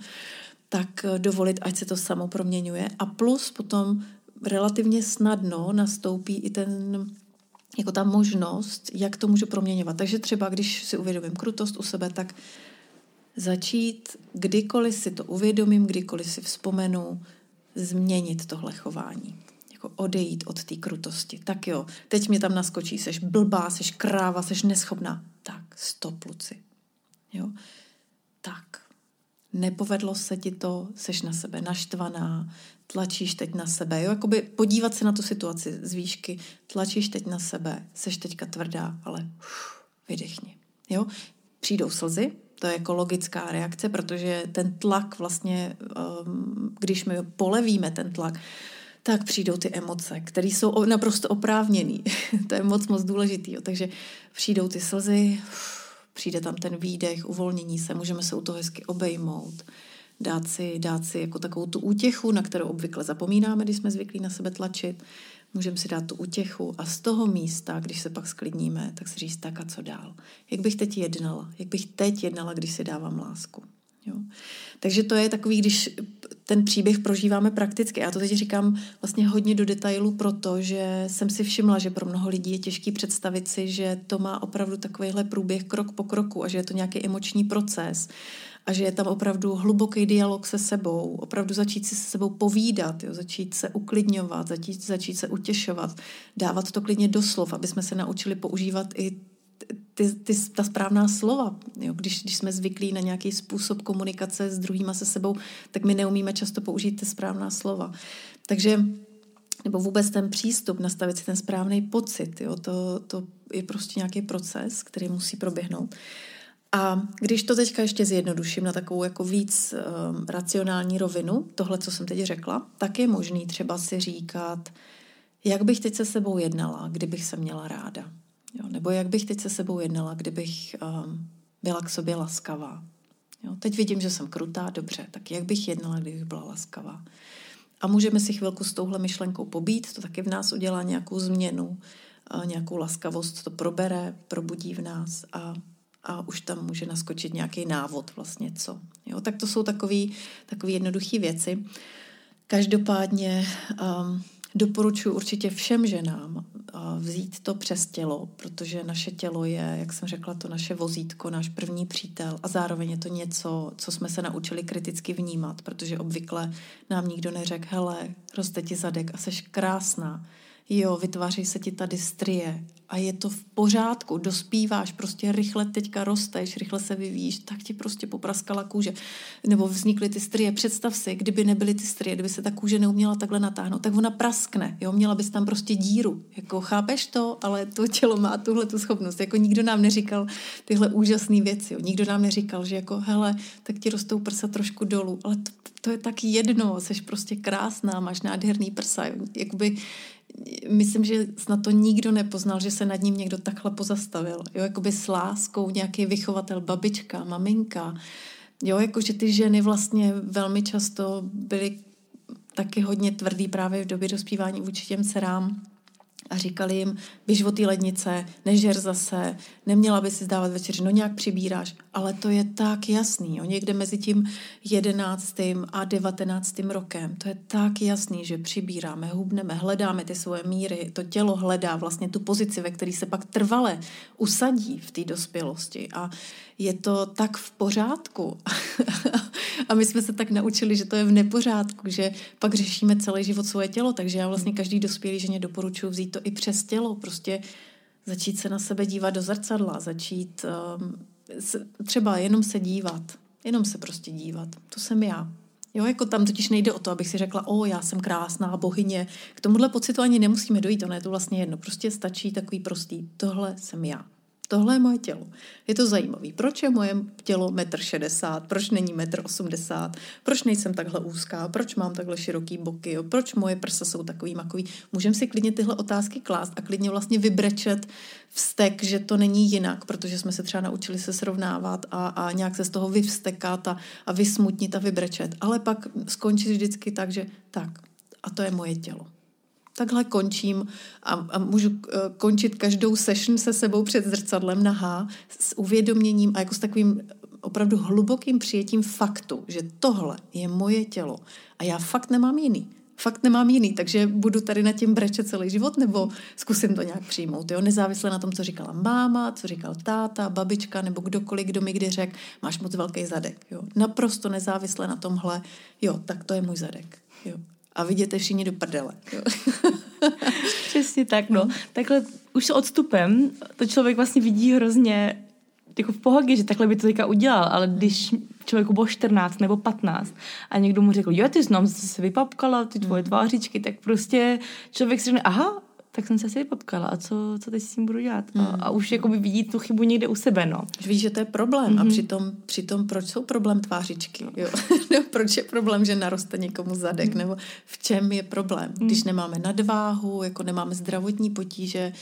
tak dovolit, ať se to samo proměňuje. A plus potom relativně snadno nastoupí i ten jako ta možnost, jak to můžu proměňovat. Takže třeba, když si uvědomím krutost u sebe, tak začít, kdykoliv si to uvědomím, kdykoliv si vzpomenu, změnit tohle chování. Jako odejít od té krutosti. Tak jo, teď mě tam naskočí, seš blbá, seš kráva, seš neschopná. Tak, stop, Luci. Jo? Tak, nepovedlo se ti to, seš na sebe naštvaná, tlačíš teď na sebe, jo, jakoby podívat se na tu situaci z výšky, tlačíš teď na sebe, seš teďka tvrdá, ale uf, vydechni, jo. Přijdou slzy, to je jako logická reakce, protože ten tlak vlastně, um, když my polevíme ten tlak, tak přijdou ty emoce, které jsou naprosto oprávněné. to je moc, moc důležitý. Jo. Takže přijdou ty slzy, přijde tam ten výdech, uvolnění se, můžeme se u toho hezky obejmout, dát si, dát si jako takovou tu útěchu, na kterou obvykle zapomínáme, když jsme zvyklí na sebe tlačit. Můžeme si dát tu útěchu a z toho místa, když se pak sklidníme, tak si říct tak a co dál. Jak bych teď jednala? Jak bych teď jednala, když si dávám lásku? Jo. Takže to je takový, když ten příběh prožíváme prakticky. Já to teď říkám vlastně hodně do detailu, protože jsem si všimla, že pro mnoho lidí je těžký představit si, že to má opravdu takovýhle průběh krok po kroku a že je to nějaký emoční proces a že je tam opravdu hluboký dialog se sebou, opravdu začít si se sebou povídat, jo, začít se uklidňovat, začít, začít se utěšovat, dávat to klidně do slov, aby jsme se naučili používat i ty, ty, ta správná slova. Jo? Když, když jsme zvyklí na nějaký způsob komunikace s druhýma se sebou, tak my neumíme často použít ty správná slova. Takže nebo vůbec ten přístup, nastavit si ten správný pocit, jo? To, to je prostě nějaký proces, který musí proběhnout. A když to teďka ještě zjednoduším na takovou jako víc um, racionální rovinu, tohle, co jsem teď řekla, tak je možný třeba si říkat, jak bych teď se sebou jednala, kdybych se měla ráda. Jo, nebo jak bych teď se sebou jednala, kdybych um, byla k sobě laskavá. Jo, teď vidím, že jsem krutá, dobře, tak jak bych jednala, kdybych byla laskavá. A můžeme si chvilku s touhle myšlenkou pobít, to taky v nás udělá nějakou změnu, nějakou laskavost, to probere, probudí v nás a, a už tam může naskočit nějaký návod vlastně co. Jo, tak to jsou takové jednoduché věci. Každopádně um, doporučuji určitě všem ženám vzít to přes tělo, protože naše tělo je, jak jsem řekla, to naše vozítko, náš první přítel a zároveň je to něco, co jsme se naučili kriticky vnímat, protože obvykle nám nikdo neřekl, hele, roste ti zadek a seš krásná, jo, vytváří se ti tady strie a je to v pořádku, dospíváš, prostě rychle teďka rosteš, rychle se vyvíjíš, tak ti prostě popraskala kůže. Nebo vznikly ty strie. Představ si, kdyby nebyly ty strie, kdyby se ta kůže neuměla takhle natáhnout, tak ona praskne, jo, měla bys tam prostě díru. Jako chápeš to, ale to tělo má tuhle tu schopnost. Jako nikdo nám neříkal tyhle úžasné věci, jo. Nikdo nám neříkal, že jako hele, tak ti rostou prsa trošku dolů, ale to, to je tak jedno, jsi prostě krásná, máš nádherný prsa. Jo. Jakoby myslím, že snad to nikdo nepoznal, že se nad ním někdo takhle pozastavil. Jo, jakoby s láskou nějaký vychovatel, babička, maminka. Jo, jakože ty ženy vlastně velmi často byly taky hodně tvrdý právě v době dospívání vůči těm dcerám a říkali jim, běž o té lednice, nežer zase, neměla by si zdávat večeři, no nějak přibíráš, ale to je tak jasný, jo? někde mezi tím jedenáctým a devatenáctým rokem, to je tak jasný, že přibíráme, hubneme, hledáme ty svoje míry, to tělo hledá vlastně tu pozici, ve které se pak trvale usadí v té dospělosti. A je to tak v pořádku. a my jsme se tak naučili, že to je v nepořádku, že pak řešíme celý život svoje tělo, takže já vlastně každý dospělý ženě doporučuji vzít to i přes tělo, prostě začít se na sebe dívat do zrcadla, začít um, třeba jenom se dívat, jenom se prostě dívat. To jsem já. Jo, jako tam totiž nejde o to, abych si řekla, o, já jsem krásná bohyně. K tomuhle pocitu ani nemusíme dojít, ono je to vlastně jedno. Prostě stačí takový prostý, tohle jsem já. Tohle je moje tělo. Je to zajímavé. Proč je moje tělo 1,60 m? Proč není 1,80 m? Proč nejsem takhle úzká? Proč mám takhle široký boky? Jo? Proč moje prsa jsou takový makový? Můžeme si klidně tyhle otázky klást a klidně vlastně vybrečet vztek, že to není jinak, protože jsme se třeba naučili se srovnávat a, a nějak se z toho vyvstekat a, a vysmutnit a vybrečet. Ale pak skončit vždycky tak, že tak, a to je moje tělo takhle končím a, a můžu uh, končit každou session se sebou před zrcadlem nahá s uvědoměním a jako s takovým opravdu hlubokým přijetím faktu, že tohle je moje tělo a já fakt nemám jiný. Fakt nemám jiný, takže budu tady na tím brečet celý život nebo zkusím to nějak přijmout. Jo? Nezávisle na tom, co říkala máma, co říkal táta, babička nebo kdokoliv, kdo mi kdy řekl, máš moc velký zadek. Jo? Naprosto nezávisle na tomhle, jo, tak to je můj zadek. Jo a viděte všichni do prdele. Přesně tak, no. Takhle už s odstupem to člověk vlastně vidí hrozně jako v pohodě, že takhle by to teďka udělal, ale když člověku bylo 14 nebo 15 a někdo mu řekl, jo, ty znám, se vypapkala, ty tvoje tvářičky, tak prostě člověk si řekne, aha, tak jsem se asi vypotkala a co, co teď s tím budu dělat? Mm. A, hmm. a už jakoby vidí tu chybu někde u sebe, no. Víš, že to je problém mm-hmm. a mhm. přitom, přitom proč jsou problém tvářičky? Jo? no, proč je problém, že naroste někomu zadek? Mm. Nebo v čem je problém? Mm. Když nemáme nadváhu, jako nemáme zdravotní potíže,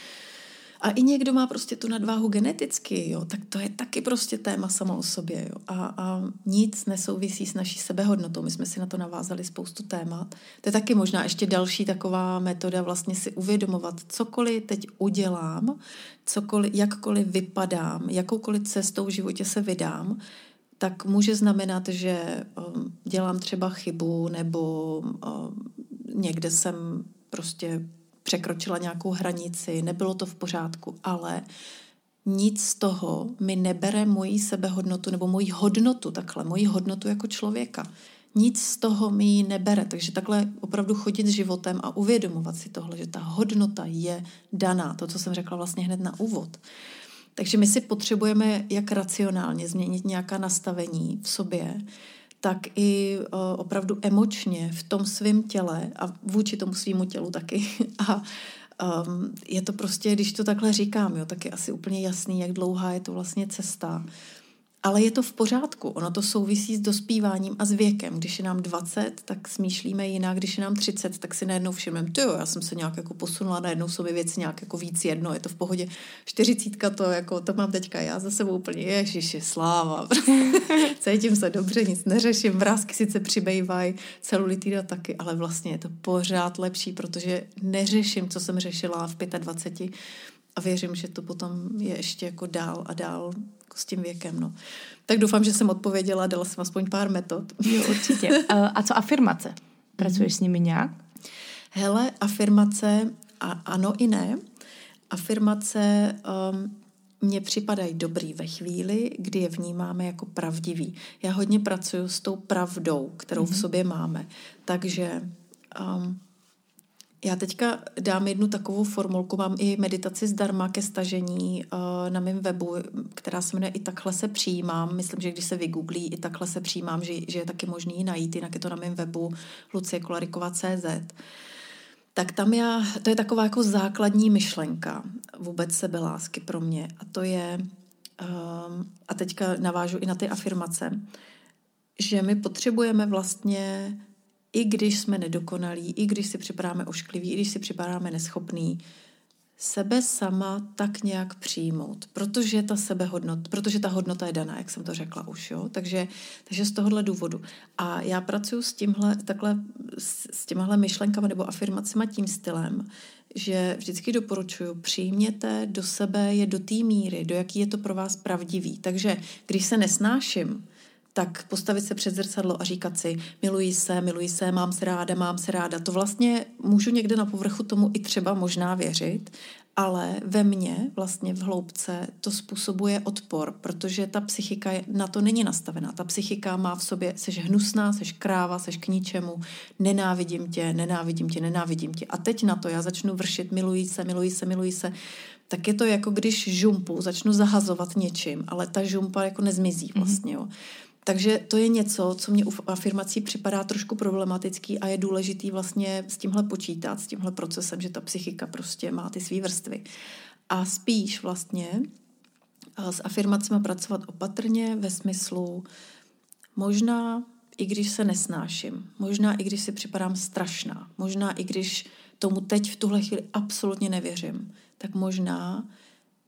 a i někdo má prostě tu nadváhu geneticky, jo, tak to je taky prostě téma samo o sobě. Jo. A, a nic nesouvisí s naší sebehodnotou. My jsme si na to navázali spoustu témat. To je taky možná ještě další taková metoda vlastně si uvědomovat, cokoliv teď udělám, cokoliv, jakkoliv vypadám, jakoukoliv cestou v životě se vydám, tak může znamenat, že um, dělám třeba chybu nebo um, někde jsem prostě překročila nějakou hranici, nebylo to v pořádku, ale nic z toho mi nebere moji sebehodnotu nebo moji hodnotu takhle, moji hodnotu jako člověka. Nic z toho mi ji nebere. Takže takhle opravdu chodit životem a uvědomovat si tohle, že ta hodnota je daná. To, co jsem řekla vlastně hned na úvod. Takže my si potřebujeme jak racionálně změnit nějaká nastavení v sobě, tak i uh, opravdu emočně v tom svém těle a vůči tomu svýmu tělu taky. A um, je to prostě, když to takhle říkám, jo, tak je asi úplně jasný, jak dlouhá je to vlastně cesta. Ale je to v pořádku. Ono to souvisí s dospíváním a s věkem. Když je nám 20, tak smýšlíme jinak. Když je nám 30, tak si najednou všimneme, ty já jsem se nějak jako posunula, najednou jsou mi věci nějak jako víc jedno, je to v pohodě. 40 to jako, to mám teďka já za sebou úplně, ježiši, sláva. Cítím se dobře, nic neřeším, vrázky sice přibývají, celulitida taky, ale vlastně je to pořád lepší, protože neřeším, co jsem řešila v 25 a věřím, že to potom je ještě jako dál a dál jako s tím věkem. No. Tak doufám, že jsem odpověděla, dala jsem aspoň pár metod. Jo, určitě. A co afirmace? Pracuješ s nimi nějak? Hele, afirmace a ano i ne. Afirmace um, mně připadají dobrý ve chvíli, kdy je vnímáme jako pravdivý. Já hodně pracuji s tou pravdou, kterou mm-hmm. v mhm. sobě máme. Takže um, já teďka dám jednu takovou formulku, mám i meditaci zdarma ke stažení uh, na mém webu, která se jmenuje I takhle se přijímám. Myslím, že když se vygooglí I takhle se přijímám, že, že je taky možný ji najít, jinak je to na mém webu luciekolarikova.cz. Tak tam já, to je taková jako základní myšlenka vůbec sebelásky pro mě a to je, um, a teďka navážu i na ty afirmace, že my potřebujeme vlastně i když jsme nedokonalí, i když si připadáme oškliví, i když si připadáme neschopný, sebe sama tak nějak přijmout, protože ta sebehodnota, protože ta hodnota je daná, jak jsem to řekla už, jo? Takže, takže z tohohle důvodu. A já pracuji s tímhle, takhle, s, těmahle myšlenkami nebo afirmacemi tím stylem, že vždycky doporučuji, přijměte do sebe je do té míry, do jaký je to pro vás pravdivý. Takže když se nesnáším, tak postavit se před zrcadlo a říkat si, miluji se, miluji se, mám se ráda, mám se ráda. To vlastně můžu někde na povrchu tomu i třeba možná věřit, ale ve mně vlastně v hloubce to způsobuje odpor, protože ta psychika na to není nastavená. Ta psychika má v sobě, seš hnusná, seš kráva, seš k ničemu, nenávidím tě, nenávidím tě, nenávidím tě. A teď na to já začnu vršit, miluji se, miluji se, miluji se, tak je to jako když žumpu začnu zahazovat něčím, ale ta žumpa jako nezmizí mhm. vlastně. Jo. Takže to je něco, co mě u afirmací připadá trošku problematický a je důležitý vlastně s tímhle počítat, s tímhle procesem, že ta psychika prostě má ty své vrstvy. A spíš vlastně s afirmacemi pracovat opatrně ve smyslu možná i když se nesnáším, možná i když si připadám strašná, možná i když tomu teď v tuhle chvíli absolutně nevěřím, tak možná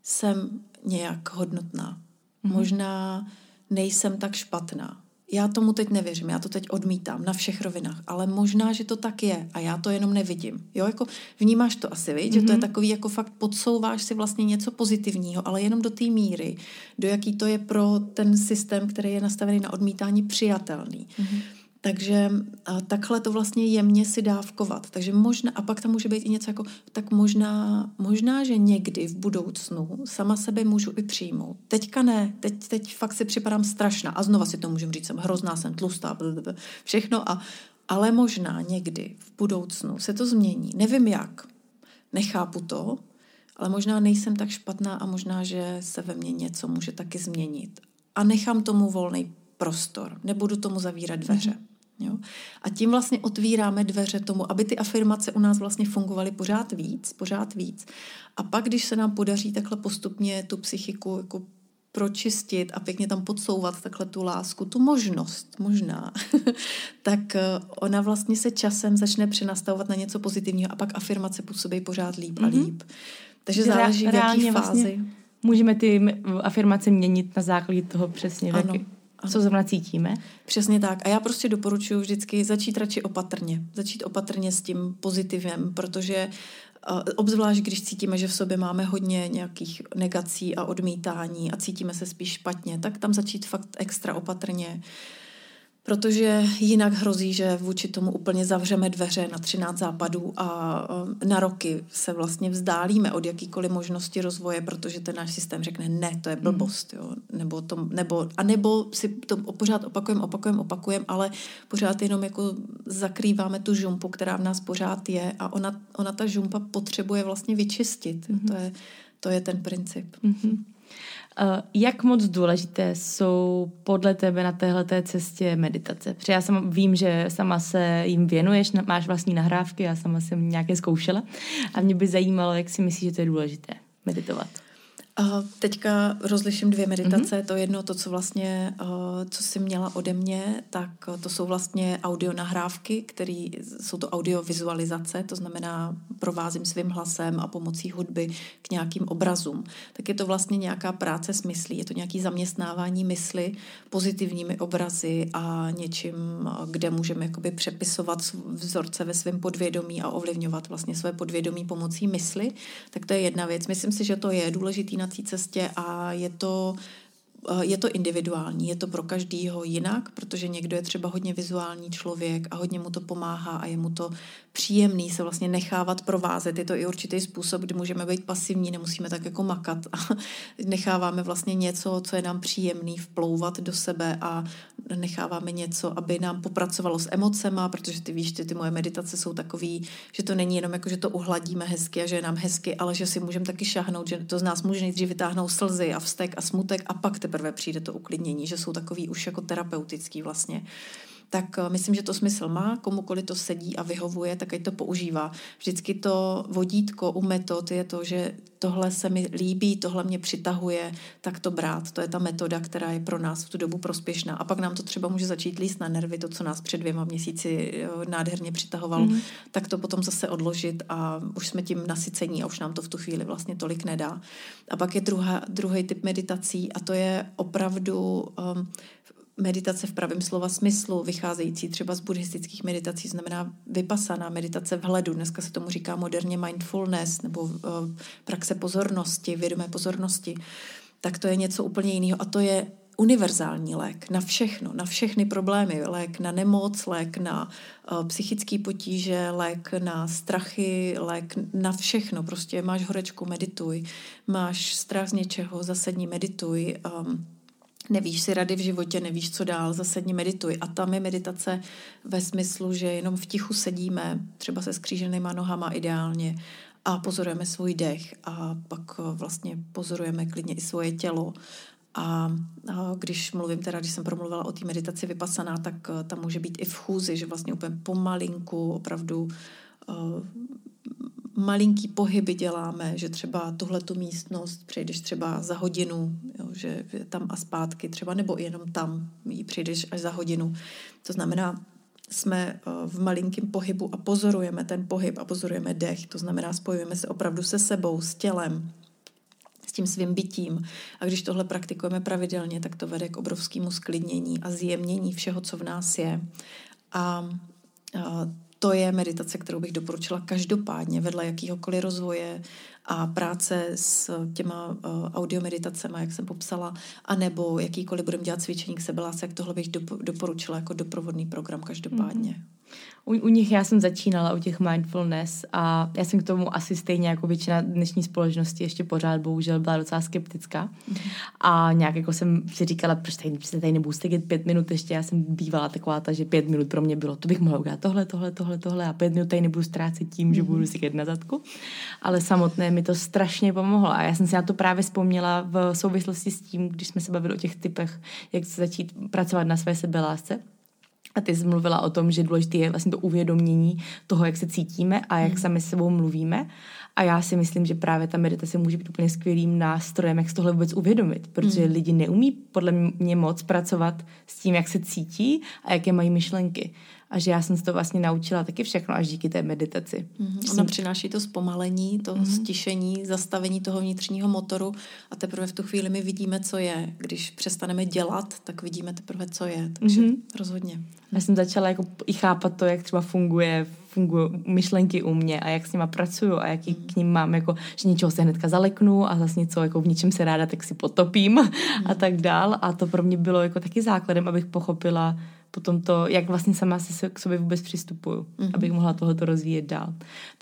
jsem nějak hodnotná. Mm-hmm. Možná nejsem tak špatná. Já tomu teď nevěřím, já to teď odmítám na všech rovinách, ale možná, že to tak je a já to jenom nevidím. Jo, jako vnímáš to asi, víš, mm-hmm. že to je mhm. takový, jako fakt podsouváš si vlastně něco pozitivního, ale jenom do té míry, do jaký to je pro ten systém, který je nastavený na odmítání přijatelný. Mm-hmm. Takže takhle to vlastně jemně si dávkovat. Takže možná, a pak tam může být i něco jako, tak možná, možná, že někdy v budoucnu sama sebe můžu i přijmout. Teďka ne, teď, teď fakt si připadám strašná a znova si to můžu říct, jsem hrozná, jsem tlustá, blablabla, všechno a ale možná někdy v budoucnu se to změní. Nevím jak, nechápu to, ale možná nejsem tak špatná a možná, že se ve mně něco může taky změnit. A nechám tomu volný prostor, nebudu tomu zavírat dveře. Mm-hmm. Jo? A tím vlastně otvíráme dveře tomu, aby ty afirmace u nás vlastně fungovaly pořád víc, pořád víc. A pak, když se nám podaří takhle postupně tu psychiku jako pročistit a pěkně tam podsouvat takhle tu lásku, tu možnost možná, tak eh, ona vlastně se časem začne přenastavovat na něco pozitivního a pak afirmace působí pořád líp a mhm. líp. Mm-hmm. Takže záleží, v jaký fázi. Vlastně můžeme ty afirmace měnit na základě toho přesně, ano. jaký, co zrovna cítíme. Přesně tak. A já prostě doporučuji vždycky začít radši opatrně. Začít opatrně s tím pozitivem, protože uh, obzvlášť, když cítíme, že v sobě máme hodně nějakých negací a odmítání a cítíme se spíš špatně, tak tam začít fakt extra opatrně. Uh, protože jinak hrozí, že vůči tomu úplně zavřeme dveře na 13 západů a na roky se vlastně vzdálíme od jakýkoliv možnosti rozvoje, protože ten náš systém řekne ne, to je blbost, jo, nebo to, nebo, a nebo si to pořád opakujeme, opakujeme, opakujeme, ale pořád jenom jako zakrýváme tu žumpu, která v nás pořád je a ona, ona ta žumpa potřebuje vlastně vyčistit. Mm-hmm. To, je, to je ten princip. Mm-hmm. Eh, jak moc důležité jsou podle tebe na téhle cestě meditace? Protože já sama vím, že sama se jim věnuješ, máš vlastní nahrávky, já sama jsem nějaké zkoušela a mě by zajímalo, jak si myslíš, že to je důležité meditovat. Uh, teďka rozliším dvě meditace. Mm-hmm. To jedno, to, co vlastně, uh, co jsi měla ode mě, tak uh, to jsou vlastně audio nahrávky, které jsou to audiovizualizace, to znamená provázím svým hlasem a pomocí hudby k nějakým obrazům. Tak je to vlastně nějaká práce s myslí, je to nějaké zaměstnávání mysli pozitivními obrazy a něčím, kde můžeme jakoby přepisovat vzorce ve svém podvědomí a ovlivňovat vlastně své podvědomí pomocí mysli. Tak to je jedna věc. Myslím si, že to je důležitý na té cestě a je to Eh, je to individuální, je to pro každýho jinak, protože někdo je třeba hodně vizuální člověk a hodně mu to pomáhá a je mu to příjemný se vlastně nechávat provázet. Je to i určitý způsob, kdy můžeme být pasivní, nemusíme tak jako makat a necháváme vlastně něco, co je nám příjemný, vplouvat do sebe a necháváme něco, aby nám popracovalo s emocema, protože ty víš, ty, ty moje meditace jsou takový, že to není jenom jako, že to uhladíme hezky a že je nám hezky, ale že si můžeme taky šahnout, že to z nás může nejdřív vytáhnout slzy a vztek a smutek a pak teprve přijde to uklidnění, že jsou takový už jako terapeutický vlastně tak eh, myslím, že to smysl má, komukoli to sedí a vyhovuje, tak ať to používá. Vždycky to vodítko u metod je to, že tohle se mi líbí, tohle mě přitahuje, tak to brát. To je ta metoda, která je pro nás v tu dobu prospěšná. A pak nám to třeba může začít líst na nervy, to, co nás před dvěma měsíci eh, nádherně přitahovalo, mm-hmm. tak to potom zase odložit a už jsme tím nasycení a už nám to v tu chvíli vlastně tolik nedá. A pak je druhá, druhý typ meditací a to je opravdu um, meditace v pravém slova smyslu, vycházející třeba z buddhistických meditací, znamená vypasaná meditace vhledu. Dneska se tomu říká moderně mindfulness nebo uh, praxe pozornosti, vědomé pozornosti. Tak to je něco úplně jiného. A to je univerzální lék na všechno, na všechny problémy. Lék na nemoc, lék na uh, psychické potíže, lék na strachy, lék na všechno. Prostě máš horečku, medituj. Máš strach z něčeho, zasedni, medituj. Um, nevíš si rady v životě, nevíš, co dál, zasedni medituj. A tam je meditace ve smyslu, že jenom v tichu sedíme, třeba se skříženýma nohama ideálně, a pozorujeme svůj dech a pak eh, vlastně pozorujeme klidně i svoje tělo. A, a když mluvím teda, když jsem promluvila o té meditaci vypasaná, tak uh, tam může být i v chůzi, že vlastně úplně pomalinku, opravdu uh, malinký pohyby děláme, že třeba tuhle tu místnost přejdeš třeba za hodinu, jo, že tam a zpátky třeba, nebo jenom tam ji přijdeš až za hodinu. To znamená, jsme eh, v malinkém pohybu a pozorujeme ten pohyb a pozorujeme dech. To znamená, spojujeme se opravdu se sebou, s tělem, s tím svým bytím. A když tohle praktikujeme pravidelně, tak to vede k obrovskému sklidnění a zjemnění všeho, co v nás je. A, a to je meditace, kterou bych doporučila každopádně vedle jakýhokoliv rozvoje a práce s těma uh, audiomeditacemi, jak jsem popsala, anebo jakýkoliv budeme dělat cvičení k sebelásek, tohle bych doporučila jako doprovodný program každopádně. Mm-hmm. U, u nich já jsem začínala, u těch mindfulness a já jsem k tomu asi stejně jako většina dnešní společnosti ještě pořád bohužel byla docela skeptická. A nějak jako jsem si říkala, proč tady, se tady nebudu steget pět minut ještě, já jsem bývala taková ta, že pět minut pro mě bylo, to bych mohla udělat tohle, tohle, tohle, tohle a pět minut tady nebudu ztrácet tím, že budu si na zadku. Ale samotné mi to strašně pomohlo a já jsem si na to právě vzpomněla v souvislosti s tím, když jsme se bavili o těch typech, jak začít pracovat na své sebelásce a ty jsi mluvila o tom, že důležité je vlastně to uvědomění toho, jak se cítíme a jak mm. sami s sebou mluvíme. A já si myslím, že právě ta meditace může být úplně skvělým nástrojem, jak si tohle vůbec uvědomit, protože mm. lidi neumí podle mě moc pracovat s tím, jak se cítí a jaké mají myšlenky a že já jsem se to vlastně naučila taky všechno až díky té meditaci. Mm-hmm. Ona přináší to zpomalení, to mm-hmm. stišení, zastavení toho vnitřního motoru a teprve v tu chvíli my vidíme, co je. Když přestaneme dělat, tak vidíme teprve, co je. Takže mm-hmm. rozhodně. Já jsem začala jako i chápat to, jak třeba funguje fungují myšlenky u mě a jak s nima pracuju a jaký mm. k ním mám, jako, že něčeho se hnedka zaleknu a zase něco, jako v ničem se ráda, tak si potopím mm. a tak dál. A to pro mě bylo jako taky základem, abych pochopila, potom to, jak vlastně sama si k sobě vůbec přistupuju, mm-hmm. abych mohla tohoto rozvíjet dál.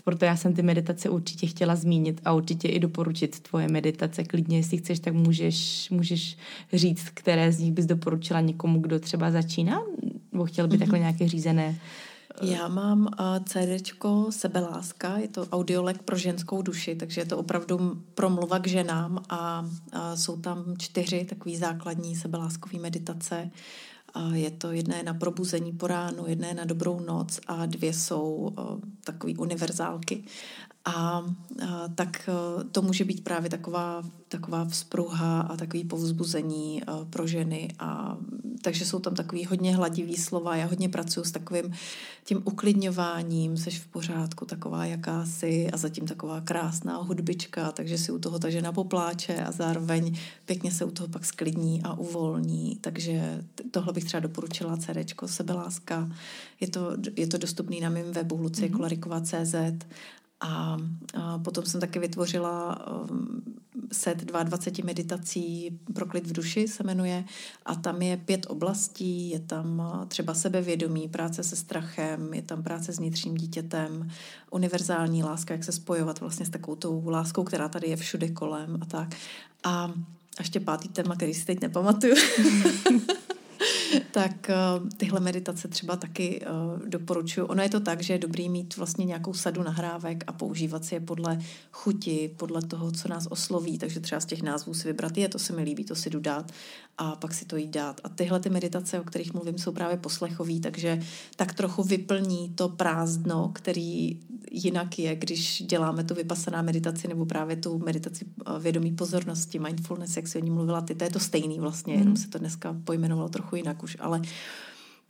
Proto já jsem ty meditace určitě chtěla zmínit a určitě i doporučit tvoje meditace. Klidně, jestli chceš, tak můžeš, můžeš říct, které z nich bys doporučila někomu, kdo třeba začíná, nebo chtěl by mm-hmm. takhle nějaké řízené eh, já mám uh, CDčko Sebeláska, je to audiolek pro ženskou duši, takže je to opravdu promluva k ženám a uh, jsou tam čtyři takové základní sebeláskové meditace. Je to jedné na probuzení po ránu, jedné na dobrou noc a dvě jsou takové univerzálky. A, a tak e, to může být právě taková, taková vzpruha a takový povzbuzení a, e, pro ženy. A, takže jsou tam takový hodně hladivý slova. Já hodně pracuji s takovým tím uklidňováním, seš v pořádku, taková jakási a zatím taková krásná hudbička, takže si u toho ta žena popláče a zároveň pěkně se u toho pak sklidní a uvolní. Takže tohle bych třeba doporučila CDčko Sebeláska. Je to, je to dostupný na mém webu luciekolaриková.cz a, a potom jsem taky vytvořila um, set 22 meditací pro klid v duši se jmenuje a tam je pět oblastí, je tam uh, třeba sebevědomí, práce se strachem, je tam práce s vnitřním dítětem, univerzální láska, jak se spojovat vlastně s takovou tou láskou, která tady je všude kolem a tak. A ještě pátý téma, který si teď nepamatuju. tak uh, tyhle meditace třeba taky uh, doporučuji. Ono je to tak, že je dobrý mít vlastně nějakou sadu nahrávek a používat si je podle chuti, podle toho, co nás osloví, takže třeba z těch názvů si vybrat, je, to se mi líbí, to si jdu dát a pak si to jít dát. A tyhle ty meditace, o kterých mluvím, jsou právě poslechový, takže tak trochu vyplní to prázdno, který jinak je, když děláme tu vypasaná meditaci nebo právě tu meditaci eh, vědomí pozornosti, mindfulness, jak si o ní mluvila ty, to je to stejný vlastně, jenom se to dneska pojmenovalo trochu jinak už, ale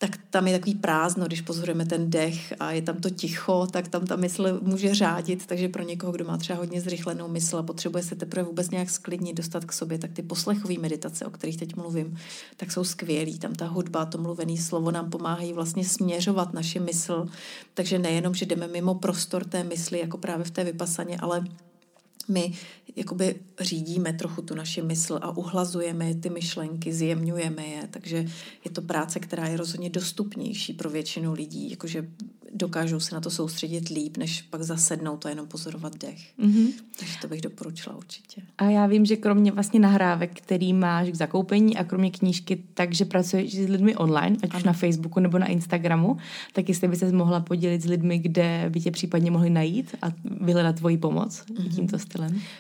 tak tam je takový prázdno, když pozorujeme ten dech a je tam to ticho, tak tam ta mysl může řádit, takže pro někoho, kdo má třeba hodně zrychlenou mysl a potřebuje se teprve vůbec nějak sklidnit, dostat k sobě, tak ty poslechové meditace, o kterých teď mluvím, tak jsou skvělý. Tam ta hudba, to mluvené slovo nám pomáhají vlastně směřovat naši mysl, takže nejenom, že jdeme mimo prostor té mysli, jako právě v té vypasaně, ale my jakoby řídíme trochu tu naši mysl a uhlazujeme ty myšlenky, zjemňujeme je, takže je to práce, která je rozhodně dostupnější pro většinu lidí, jakože dokážou se na to soustředit líp, než pak zasednout to jenom pozorovat dech. Mm-hmm. Takže to bych doporučila určitě. A já vím, že kromě vlastně nahrávek, který máš k zakoupení a kromě knížky, takže pracuješ s lidmi online, ať ano. už na Facebooku nebo na Instagramu, tak jestli by se mohla podělit s lidmi, kde by tě případně mohli najít a vyhledat tvoji pomoc mm-hmm. tímto stylem.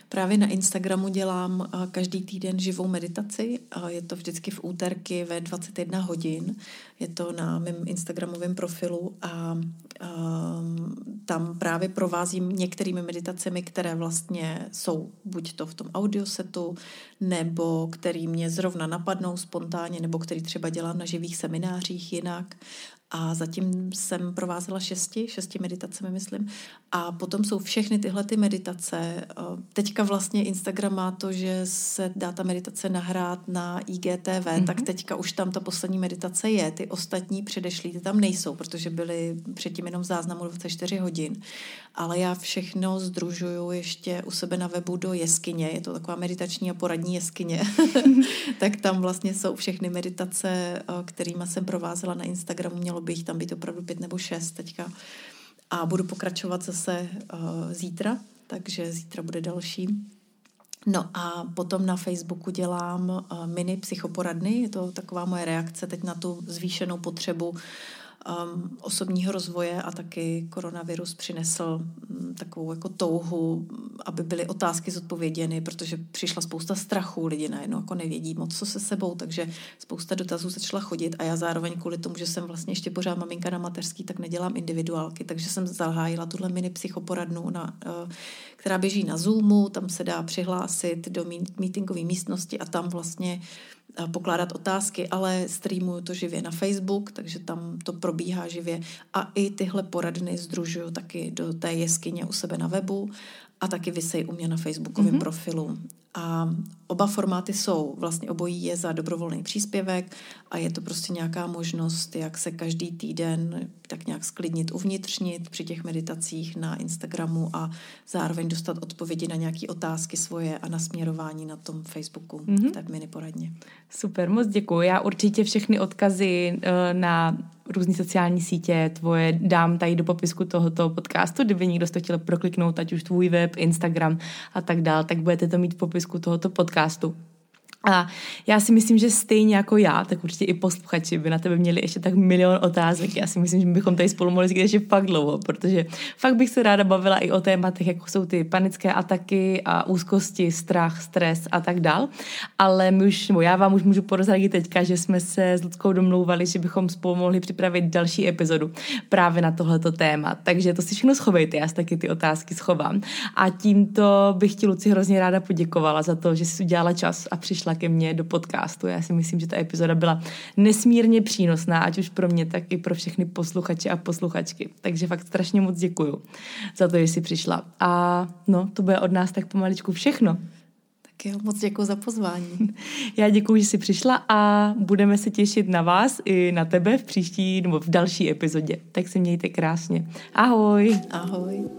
Právě na Instagramu dělám každý týden živou meditaci. Je to vždycky v úterky ve 21 hodin. Je to na mém Instagramovém profilu a um, tam právě provázím některými meditacemi, které vlastně jsou buď to v tom audiosetu, nebo který mě zrovna napadnou spontánně, nebo který třeba dělám na živých seminářích jinak. A zatím jsem provázela šesti, šesti meditacemi, myslím. A potom jsou všechny tyhle ty meditace. Eh, teďka vlastně Instagram má to, že se dá ta meditace nahrát na IGTV, mm-hmm. tak teďka už tam ta poslední meditace je. Ty ostatní předešlý ty tam nejsou, protože byly předtím jenom v záznamu 24 hodin. Ale já všechno združuju ještě u sebe na webu do jeskyně. Je to taková meditační a poradní jeskyně. tak tam vlastně jsou všechny meditace, eh, kterými jsem provázela na Instagramu. Mělo by jich tam být opravdu pět nebo šest teďka. A budu pokračovat zase uh, zítra, takže zítra bude další. No a potom na Facebooku dělám uh, mini psychoporadny, je to taková moje reakce teď na tu zvýšenou potřebu um, osobního rozvoje a taky koronavirus přinesl um, takovou jako touhu, aby byly otázky zodpověděny, protože přišla spousta strachu, lidi najednou jako nevědí moc, co se sebou, takže spousta dotazů začala chodit a já zároveň kvůli tomu, že jsem vlastně ještě pořád maminka na mateřský, tak nedělám individuálky, takže jsem zahájila tuhle mini psychoporadnu, na, uh, která běží na Zoomu, tam se dá přihlásit do meetingové místnosti a tam vlastně pokládat otázky, ale streamuju to živě na Facebook, takže tam to probíhá živě. A i tyhle poradny združuju taky do té jeskyně u sebe na webu a taky vysej u mě na facebookovém mm-hmm. profilu. A oba formáty jsou, vlastně obojí je za dobrovolný příspěvek a je to prostě nějaká možnost, jak se každý týden tak nějak sklidnit, uvnitřnit při těch meditacích na Instagramu a zároveň dostat odpovědi na nějaké otázky svoje a nasměrování na tom Facebooku, mm-hmm. té mini poradně. Super, moc děkuji. Já určitě všechny odkazy uh, na různé sociální sítě tvoje dám tady do popisku tohoto podcastu, kdyby někdo to chtěl prokliknout, ať už tvůj web, Instagram a tak dál, tak budete to mít v popisku tohoto podcastu. A já si myslím, že stejně jako já, tak určitě i posluchači by na tebe měli ještě tak milion otázek. Já si myslím, že bychom tady spolu mohli ještě fakt dlouho, protože fakt bych se ráda bavila i o tématech, jako jsou ty panické ataky a úzkosti, strach, stres a tak dál. Ale my už, já vám už můžu porozradit teďka, že jsme se s Ludskou domlouvali, že bychom spolu mohli připravit další epizodu právě na tohleto téma. Takže to si všechno schovejte, já si taky ty otázky schovám. A tímto bych ti, Luci, hrozně ráda poděkovala za to, že jsi udělala čas a přišla ke mně do podcastu. Já si myslím, že ta epizoda byla nesmírně přínosná, ať už pro mě, tak i pro všechny posluchače a posluchačky. Takže fakt strašně moc děkuju za to, že jsi přišla. A no, to bude od nás tak pomaličku všechno. Tak jo, moc děkuji za pozvání. Já děkuji, že jsi přišla a budeme se těšit na vás i na tebe v příští nebo v další epizodě. Tak se mějte krásně. Ahoj. Ahoj.